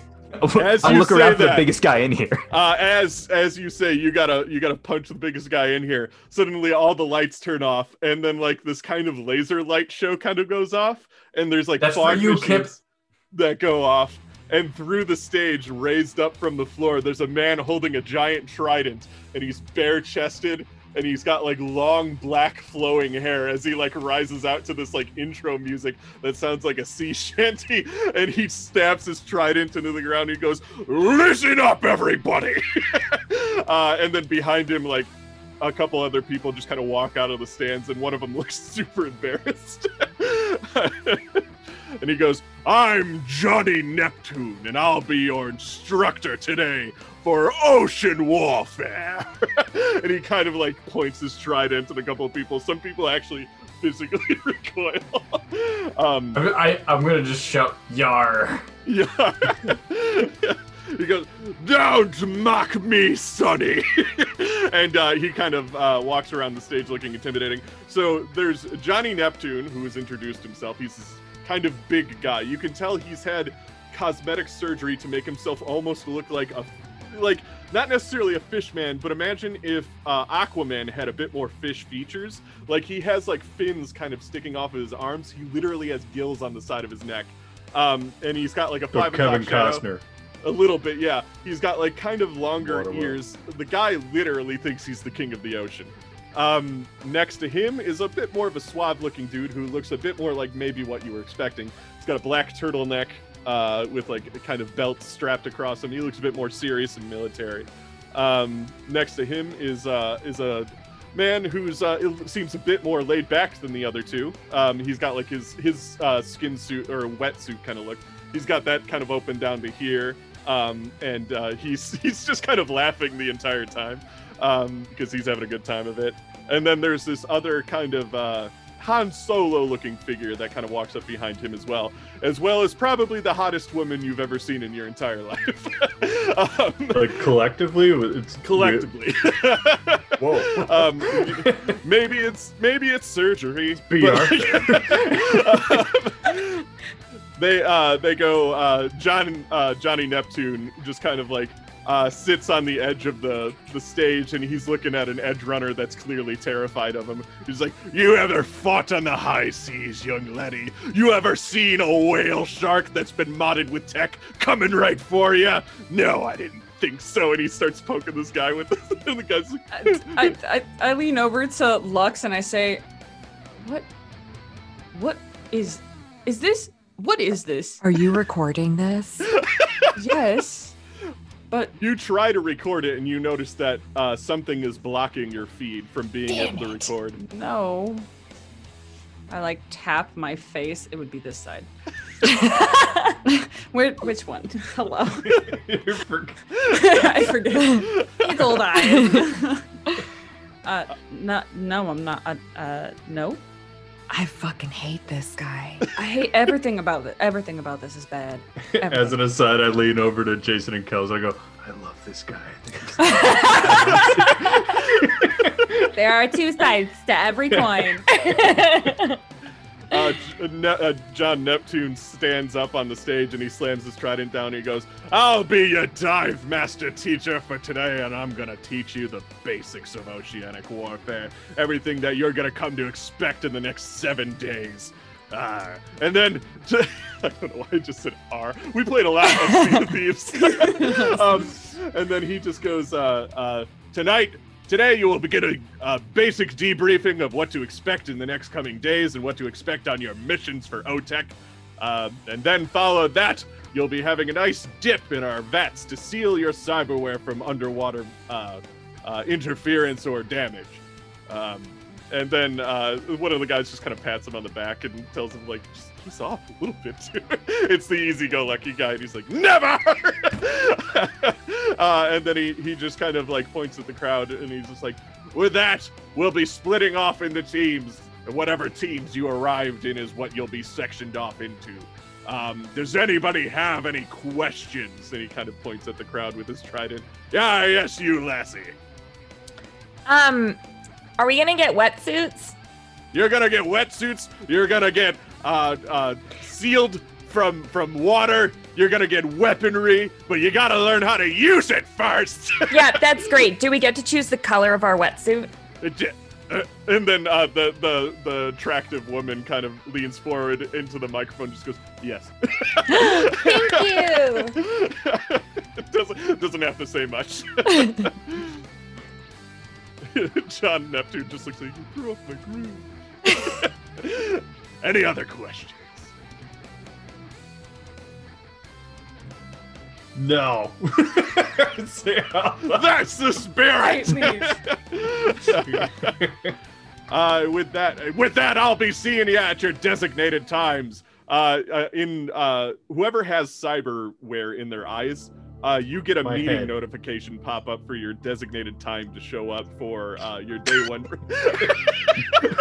(laughs) As I'll you look around say for the biggest guy in here. uh, as as you say, you gotta you gotta punch the biggest guy in here. Suddenly, all the lights turn off, and then like this kind of laser light show kind of goes off, and there's like That's for fog you, Kip. that go off. And through the stage, raised up from the floor, there's a man holding a giant trident, and he's bare chested, and he's got like long black flowing hair as he like rises out to this like intro music that sounds like a sea (laughs) shanty, and he stabs his trident into the ground. And he goes, "Listen up, everybody!" (laughs) uh, and then behind him, like a couple other people just kind of walk out of the stands, and one of them (laughs) looks super embarrassed. And he goes, I'm Johnny Neptune, and I'll be your instructor today for ocean warfare. (laughs) and he kind of like points his trident at a couple of people. Some people actually (laughs) physically (laughs) recoil. um, I'm, I, I'm gonna just shout Yar. yeah. he goes, Don't mock me, Sonny. and uh, he kind of uh, walks around the stage looking intimidating. So there's Johnny Neptune, who has introduced himself. He's kind of big guy. You can tell he's had cosmetic surgery to make himself almost look like a. Like, not necessarily a fish man, but imagine if uh, Aquaman had a bit more fish features. Like, he has like fins kind of sticking off of his arms. He literally has gills on the side of his neck. Um, and he's got like a So five Kevin o'clock shadow. Costner. A little bit, yeah. He's got like kind of longer Waterworld. ears. The guy literally thinks he's the king of the ocean. Um, next to him is a bit more of a suave looking dude who looks a bit more like maybe what you were expecting. He's got a black turtleneck uh, with like a kind of belt strapped across him. He looks a bit more serious and military. Um, next to him is uh, is a man who's uh, seems a bit more laid back than the other two. Um, he's got like his his uh, skin suit or wetsuit kind of look. He's got that kind of open down to here, um, and uh, he's (laughs) he's just kind of laughing the entire time um, because he's having a good time of it. And then there's this other kind of uh, Han Solo looking figure that kind of walks up behind him as well, as well as probably the hottest woman you've ever seen in your entire (laughs) life. um, Like collectively, it's collectively. (laughs) Whoa. (laughs) um, maybe it's maybe it's surgery. B. but- they uh they go uh John uh Johnny Neptune just kind of like uh sits on the edge of the the stage and he's looking at an edge runner that's clearly terrified of him. He's like, "You ever fought on the high seas, young laddie? You ever seen a whale shark that's been modded with tech coming right for you? No, I didn't think so." And he starts poking this guy with (laughs) and the guy's like, I, I, I lean over to Lux and I say, "What? What is? Is this? What is this? Are you recording this? (laughs) yes, but You try to record it and you notice that uh, something is blocking your feed from being Damn able to it. record. no." I like tap my face. It would be this side. (laughs) Where? Which one? (laughs) Hello. (laughs) I forget. He's old eyes. uh, no, no, I'm not. Uh, uh, no. I fucking hate this guy. I hate everything about it. Everything about this is bad. (laughs) As an aside, I lean over to Jason and Kells. I go, I love this guy. (laughs) there are two sides to every coin. (laughs) Uh, ne- uh, John Neptune stands up on the stage and he slams his trident down and he goes, I'll be your dive master teacher for today, and I'm gonna teach you the basics of oceanic warfare. Everything that you're gonna come to expect in the next seven days. Ah. And then, (laughs) I don't know why I just said R. We played a lot of Sea of (laughs) Thieves. (laughs) um, and then he just goes, uh, uh, Tonight, Today, you will be getting a basic debriefing of what to expect in the next coming days and what to expect on your missions for OTEC. Uh, and then follow that you'll be having a nice dip in our vats to seal your cyberware from underwater uh, uh, interference or damage. Um, and then uh, one of the guys just kind of pats him on the back and tells him like, just ease off a little bit. too. (laughs) it's the easy-go-lucky guy, and he's like, never. (laughs) uh, and then he he just kind of like points at the crowd, and he's just like, with that, we'll be splitting off into teams. And whatever teams you arrived in is what you'll be sectioned off into. Um, does anybody have any questions? And he kind of points at the crowd with his trident. Yeah, yes, you lassie. Um, are we gonna get wetsuits? You're gonna get wetsuits. You're gonna get uh, uh, sealed from from water. You're gonna get weaponry, but you gotta learn how to use it first. (laughs) Yeah, that's great. Do we get to choose the color of our wetsuit? It j- uh, and then uh, the the the attractive woman kind of leans forward into the microphone, just goes, "Yes." (laughs) Thank you. (laughs) doesn't doesn't have to say much. John Neptune just looks like you threw off my groove. Any other questions? No. Say out loud. That's the spirit. (laughs) Uh, with that, with that, I'll be seeing you at your designated times. Uh, uh, in uh, whoever has cyberware in their eyes, uh, you get a My meeting head. notification pop up for your designated time to show up for uh, your day one.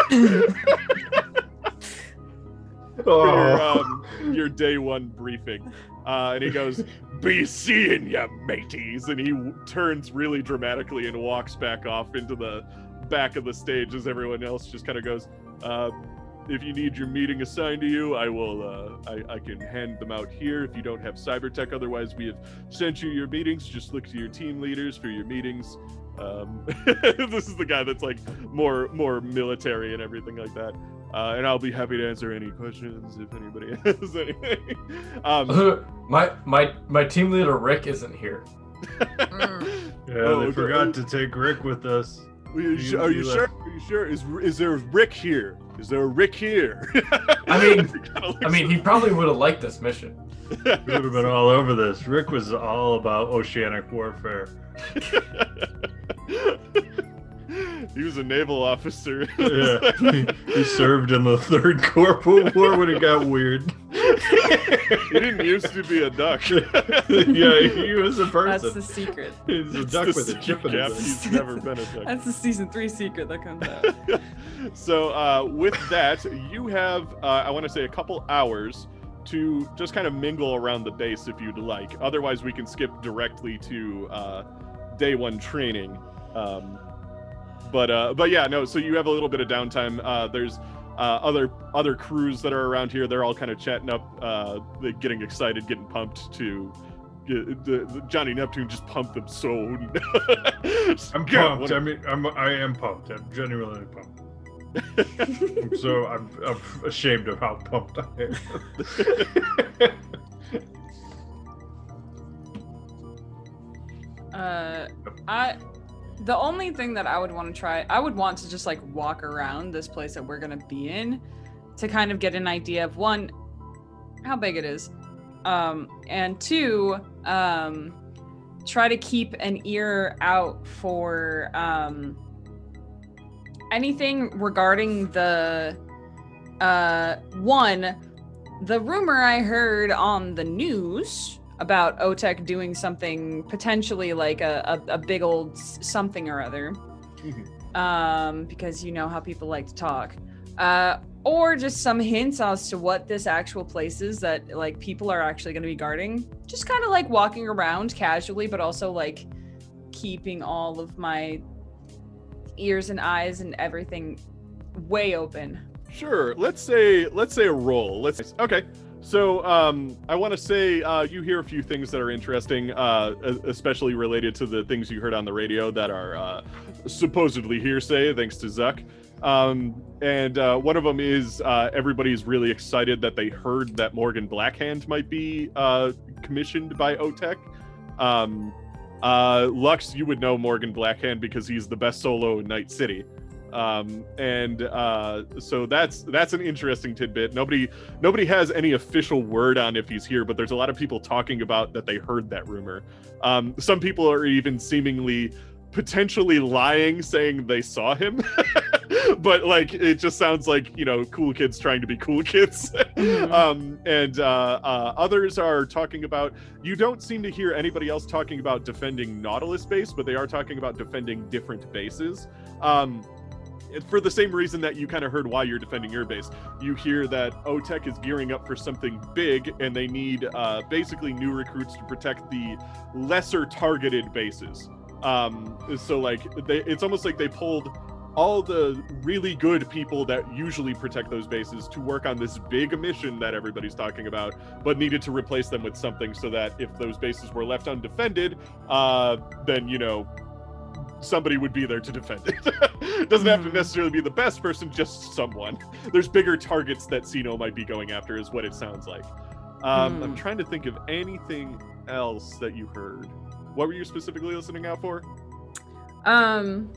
(laughs) (laughs) for your, Oh. um, your day one briefing. Uh, and he goes, "Be seeing ya, mateys!" And he w- turns really dramatically and walks back off into the back of the stage as everyone else just kind of goes. Uh, if you need your meeting assigned to you, I will. Uh, I, I can hand them out here. If you don't have cyber tech, otherwise we have sent you your meetings. Just look to your team leaders for your meetings. Um, (laughs) this is the guy that's like more more military and everything like that. Uh, and I'll be happy to answer any questions if anybody (laughs) has anything. Um, (laughs) my my my team leader Rick isn't here. Mm. Yeah, Oh, they okay. forgot to take Rick with us. are you, You- are you you sure? left. Are you sure? Is is there Rick here? Is there a Rick here? (laughs) I mean- He I mean, he probably would have liked this mission. We would have been all over this. Rick was all about oceanic warfare. (laughs) he was a naval officer. (laughs) Yeah, he, (laughs) he served in the Third Corps War when it got weird. he didn't used to be a duck. yeah, he was a person. That's the secret. He's a duck with a chip in his He's never been a duck. That's the season three secret that comes out. so uh, with that, you have uh, I want to say a couple hours to just kind of mingle around the base if you'd like. Otherwise, we can skip directly to uh, day one training. Um, but uh, but yeah, no. So you have a little bit of downtime. Uh, there's uh, other other crews that are around here. They're all kind of chatting up, uh, they're getting excited, getting pumped to. get- the, the Johnny Neptune just pumped them so. (laughs) I'm God, pumped. what I a- mean, I'm I am pumped. I'm genuinely pumped. (laughs) So I'm, I'm ashamed of how pumped I am. (laughs) Uh, I the only thing that I would want to try, I would want to just like walk around this place that we're gonna be in to kind of get an idea of one, how big it is, um, and two, um, try to keep an ear out for um, anything regarding the uh, one, the rumor I heard on the news about OTEC doing something potentially like a, a, a big old something or other. Um, because you know how people like to talk. Uh, or just some hints as to what this actual place is that like people are actually going to be guarding. Just kind of like walking around casually, but also like keeping all of my ears and eyes and everything way open. Sure. Let's say let's say a roll. Let's okay. So um, I want to say uh, you hear a few things that are interesting, uh, especially related to the things you heard on the radio that are uh, supposedly hearsay, thanks to Zuck. Um, and uh, one of them is uh, everybody's really excited that they heard that Morgan Blackhand might be uh, commissioned by OTEC. Um, Lux, you would know Morgan Blackhand because he's the best solo in Night City. Um, and uh, so that's that's an interesting tidbit. Nobody nobody has any official word on if he's here, but there's a lot of people talking about that they heard that rumor. Um, some people are even seemingly potentially lying, saying they saw him. (laughs) but like it just sounds like you know cool kids trying to be cool kids. Mhm. (laughs) um, and uh, uh, others are talking about. You don't seem to hear anybody else talking about defending Nautilus base, but they are talking about defending different bases. Um, for the same reason that you kind of heard why you're defending your base, you hear that OTEC is gearing up for something big, and they need uh, basically new recruits to protect the lesser targeted bases. Um, so like they, it's almost like they pulled all the really good people that usually protect those bases to work on this big mission that everybody's talking about, but needed to replace them with something so that if those bases were left undefended, uh, then you know somebody would be there to defend it. (laughs) Doesn't have to Mhm. necessarily be the best person, just someone. There's bigger targets that CINO might be going after, is what it sounds like. Um, I'm Hmm. trying to think of anything else that you heard. What were you specifically listening out for? Um,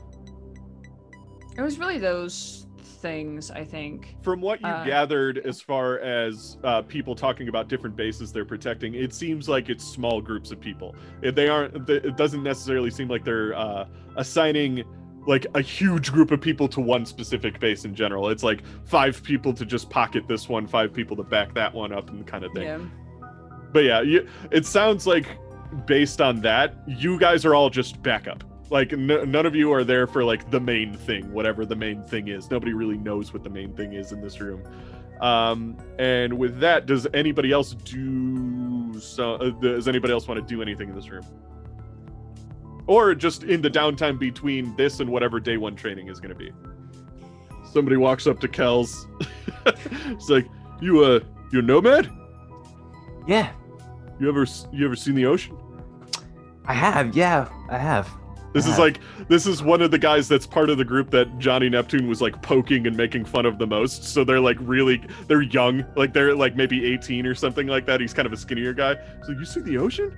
it was really those things. I think. From what you Uh, gathered, as far as uh, people talking about different bases they're protecting, it seems like it's small groups of people. If they aren't, it doesn't necessarily seem like they're uh, assigning like a huge group of people to one specific base in general. It's like five people to just pocket this one, five people to back that one up, and kind of thing. Yeah. But yeah, you, it sounds like based on that, you guys are all just backup. Like n- none of you are there for like the main thing, whatever the main thing is. Nobody really knows what the main thing is in this room. Um, and with that, does anybody else do so? Uh, does anybody else want to do anything in this room? Or just in the downtime between this and whatever day one training is going to be. Somebody walks up to Kells. (laughs) it's like, you uh, you a nomad? Yeah, You ever you ever seen the ocean? I have. Yeah, I have. This is like this is one of the guys that's part of the group that Johnny Neptune was like poking and making fun of the most. So they're like really they're young, like they're like maybe 18 or something like that. He's kind of a skinnier guy. So you see the ocean?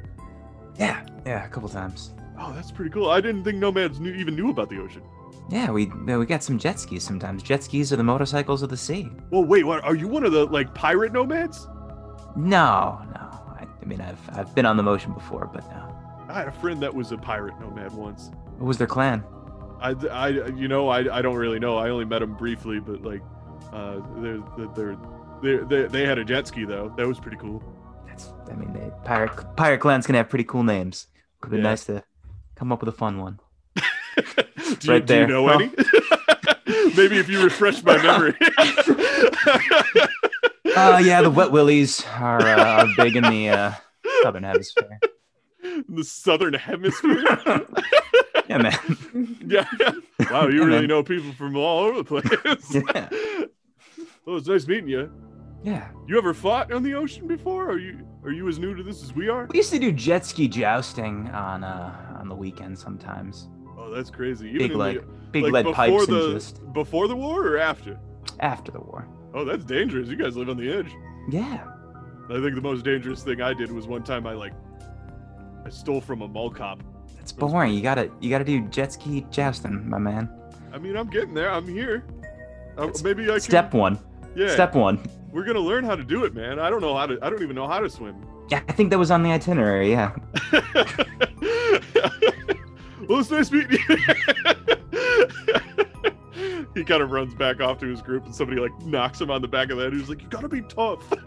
Yeah, yeah, a couple times. Oh, that's pretty cool. I didn't think nomads knew, even knew about the ocean. Yeah, we we got some jet skis sometimes. Jet skis are the motorcycles of the sea. Well, wait, what? Are you one of the like pirate nomads? No, no. I, I mean, I've I've been on the motion before, but no. I had a friend that was a pirate nomad once. What was their clan? I, I you know, I, I don't really know. I only met him briefly, but like, uh, they're they're they they they had a jet ski though. That was pretty cool. That's I mean, they, pirate pirate clans can have pretty cool names. Could be Yeah. nice to come up with a fun one. (laughs) do, you, Right do you there. know Huh. any? (laughs) Maybe if you refresh my memory. (laughs) Uh, yeah, the wet willies are, uh, are big in the uh, southern hemisphere. The southern hemisphere. (laughs) Yeah, man. yeah. Wow, you Yeah, really man. know people from all over the place. (laughs) Yeah. Well, it's nice meeting you. Yeah. You ever fought on the ocean before? Are you are you as new to this as we are? We used to do jet ski jousting on uh on the weekend sometimes. Oh, that's crazy. Even Big in leg, the, big like lead pipes the and just before the war or after? after the war. Oh, that's dangerous. You guys live on the edge. Yeah. I think the most dangerous thing I did was one time I like I stole from a mall cop. It's boring. You gotta you gotta do jet ski jousting, my man. I mean, I'm getting there. I'm here. Uh, maybe I can. Step one. Yeah. Step one. We're gonna learn how to do it, man. I don't know how to. I don't even know how to swim. Yeah, I think that was on the itinerary. Yeah. (laughs) well, it's nice meeting you. (laughs) he kind of runs back off to his group, and somebody like knocks him on the back of the head. He's like, "You gotta be tough." (laughs)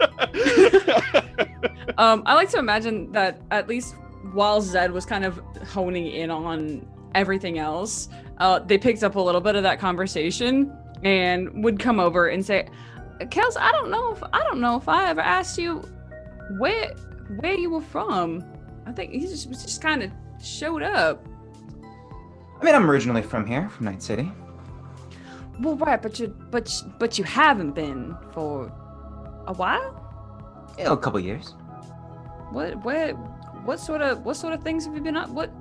Um, I like to imagine that at least while Zed was kind of honing in on everything else, uh, they picked up a little bit of that conversation and would come over and say, "Kells, I don't know if I don't know if I ever asked you where where you were from. I think he just just kind of showed up. I mean, I'm originally from here, from Night City. Well, right, but you but but you haven't been for a while. Yeah, a couple years. What where what sort of what sort of things have you been up? What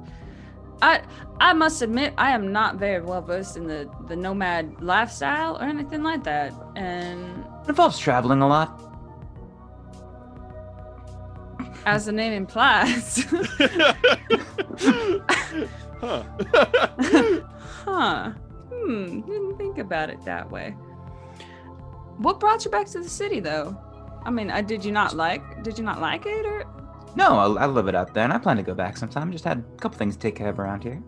I I must admit I am not very well versed in the the nomad lifestyle or anything like that. And It involves traveling a lot. as the name implies, huh. (laughs) huh? Hmm, didn't think about it that way. What brought you back to the city, though? I mean, uh, did you not like? Did you not like it, or? No, I, I love it out there, and I plan to go back sometime. Just had a couple things to take care of around here.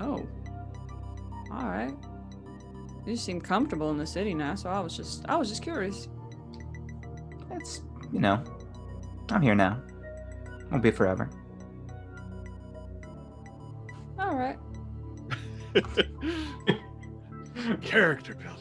Oh. All right. You seem comfortable in the city now, so I was just, I was just curious. It's, you know, I'm here now. Won't be forever. All right. (laughs) Character building.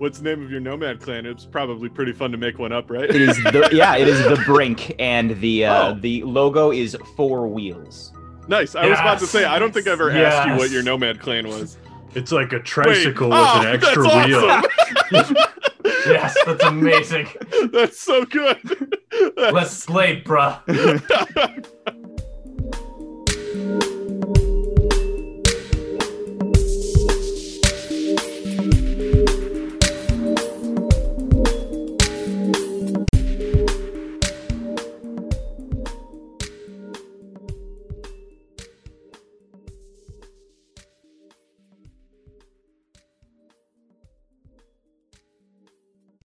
What's the name of your nomad clan? It's probably pretty fun to make one up, right? It is the (laughs) yeah, it is the brink, and the uh, Oh. the logo is four wheels. nice. I was about to say I don't think I ever asked you what your nomad clan was. It's like a Wait. tricycle with Ah, an extra that's wheel. awesome. (laughs) (laughs) Yes, that's amazing. that's so good. Let's slay, bruh.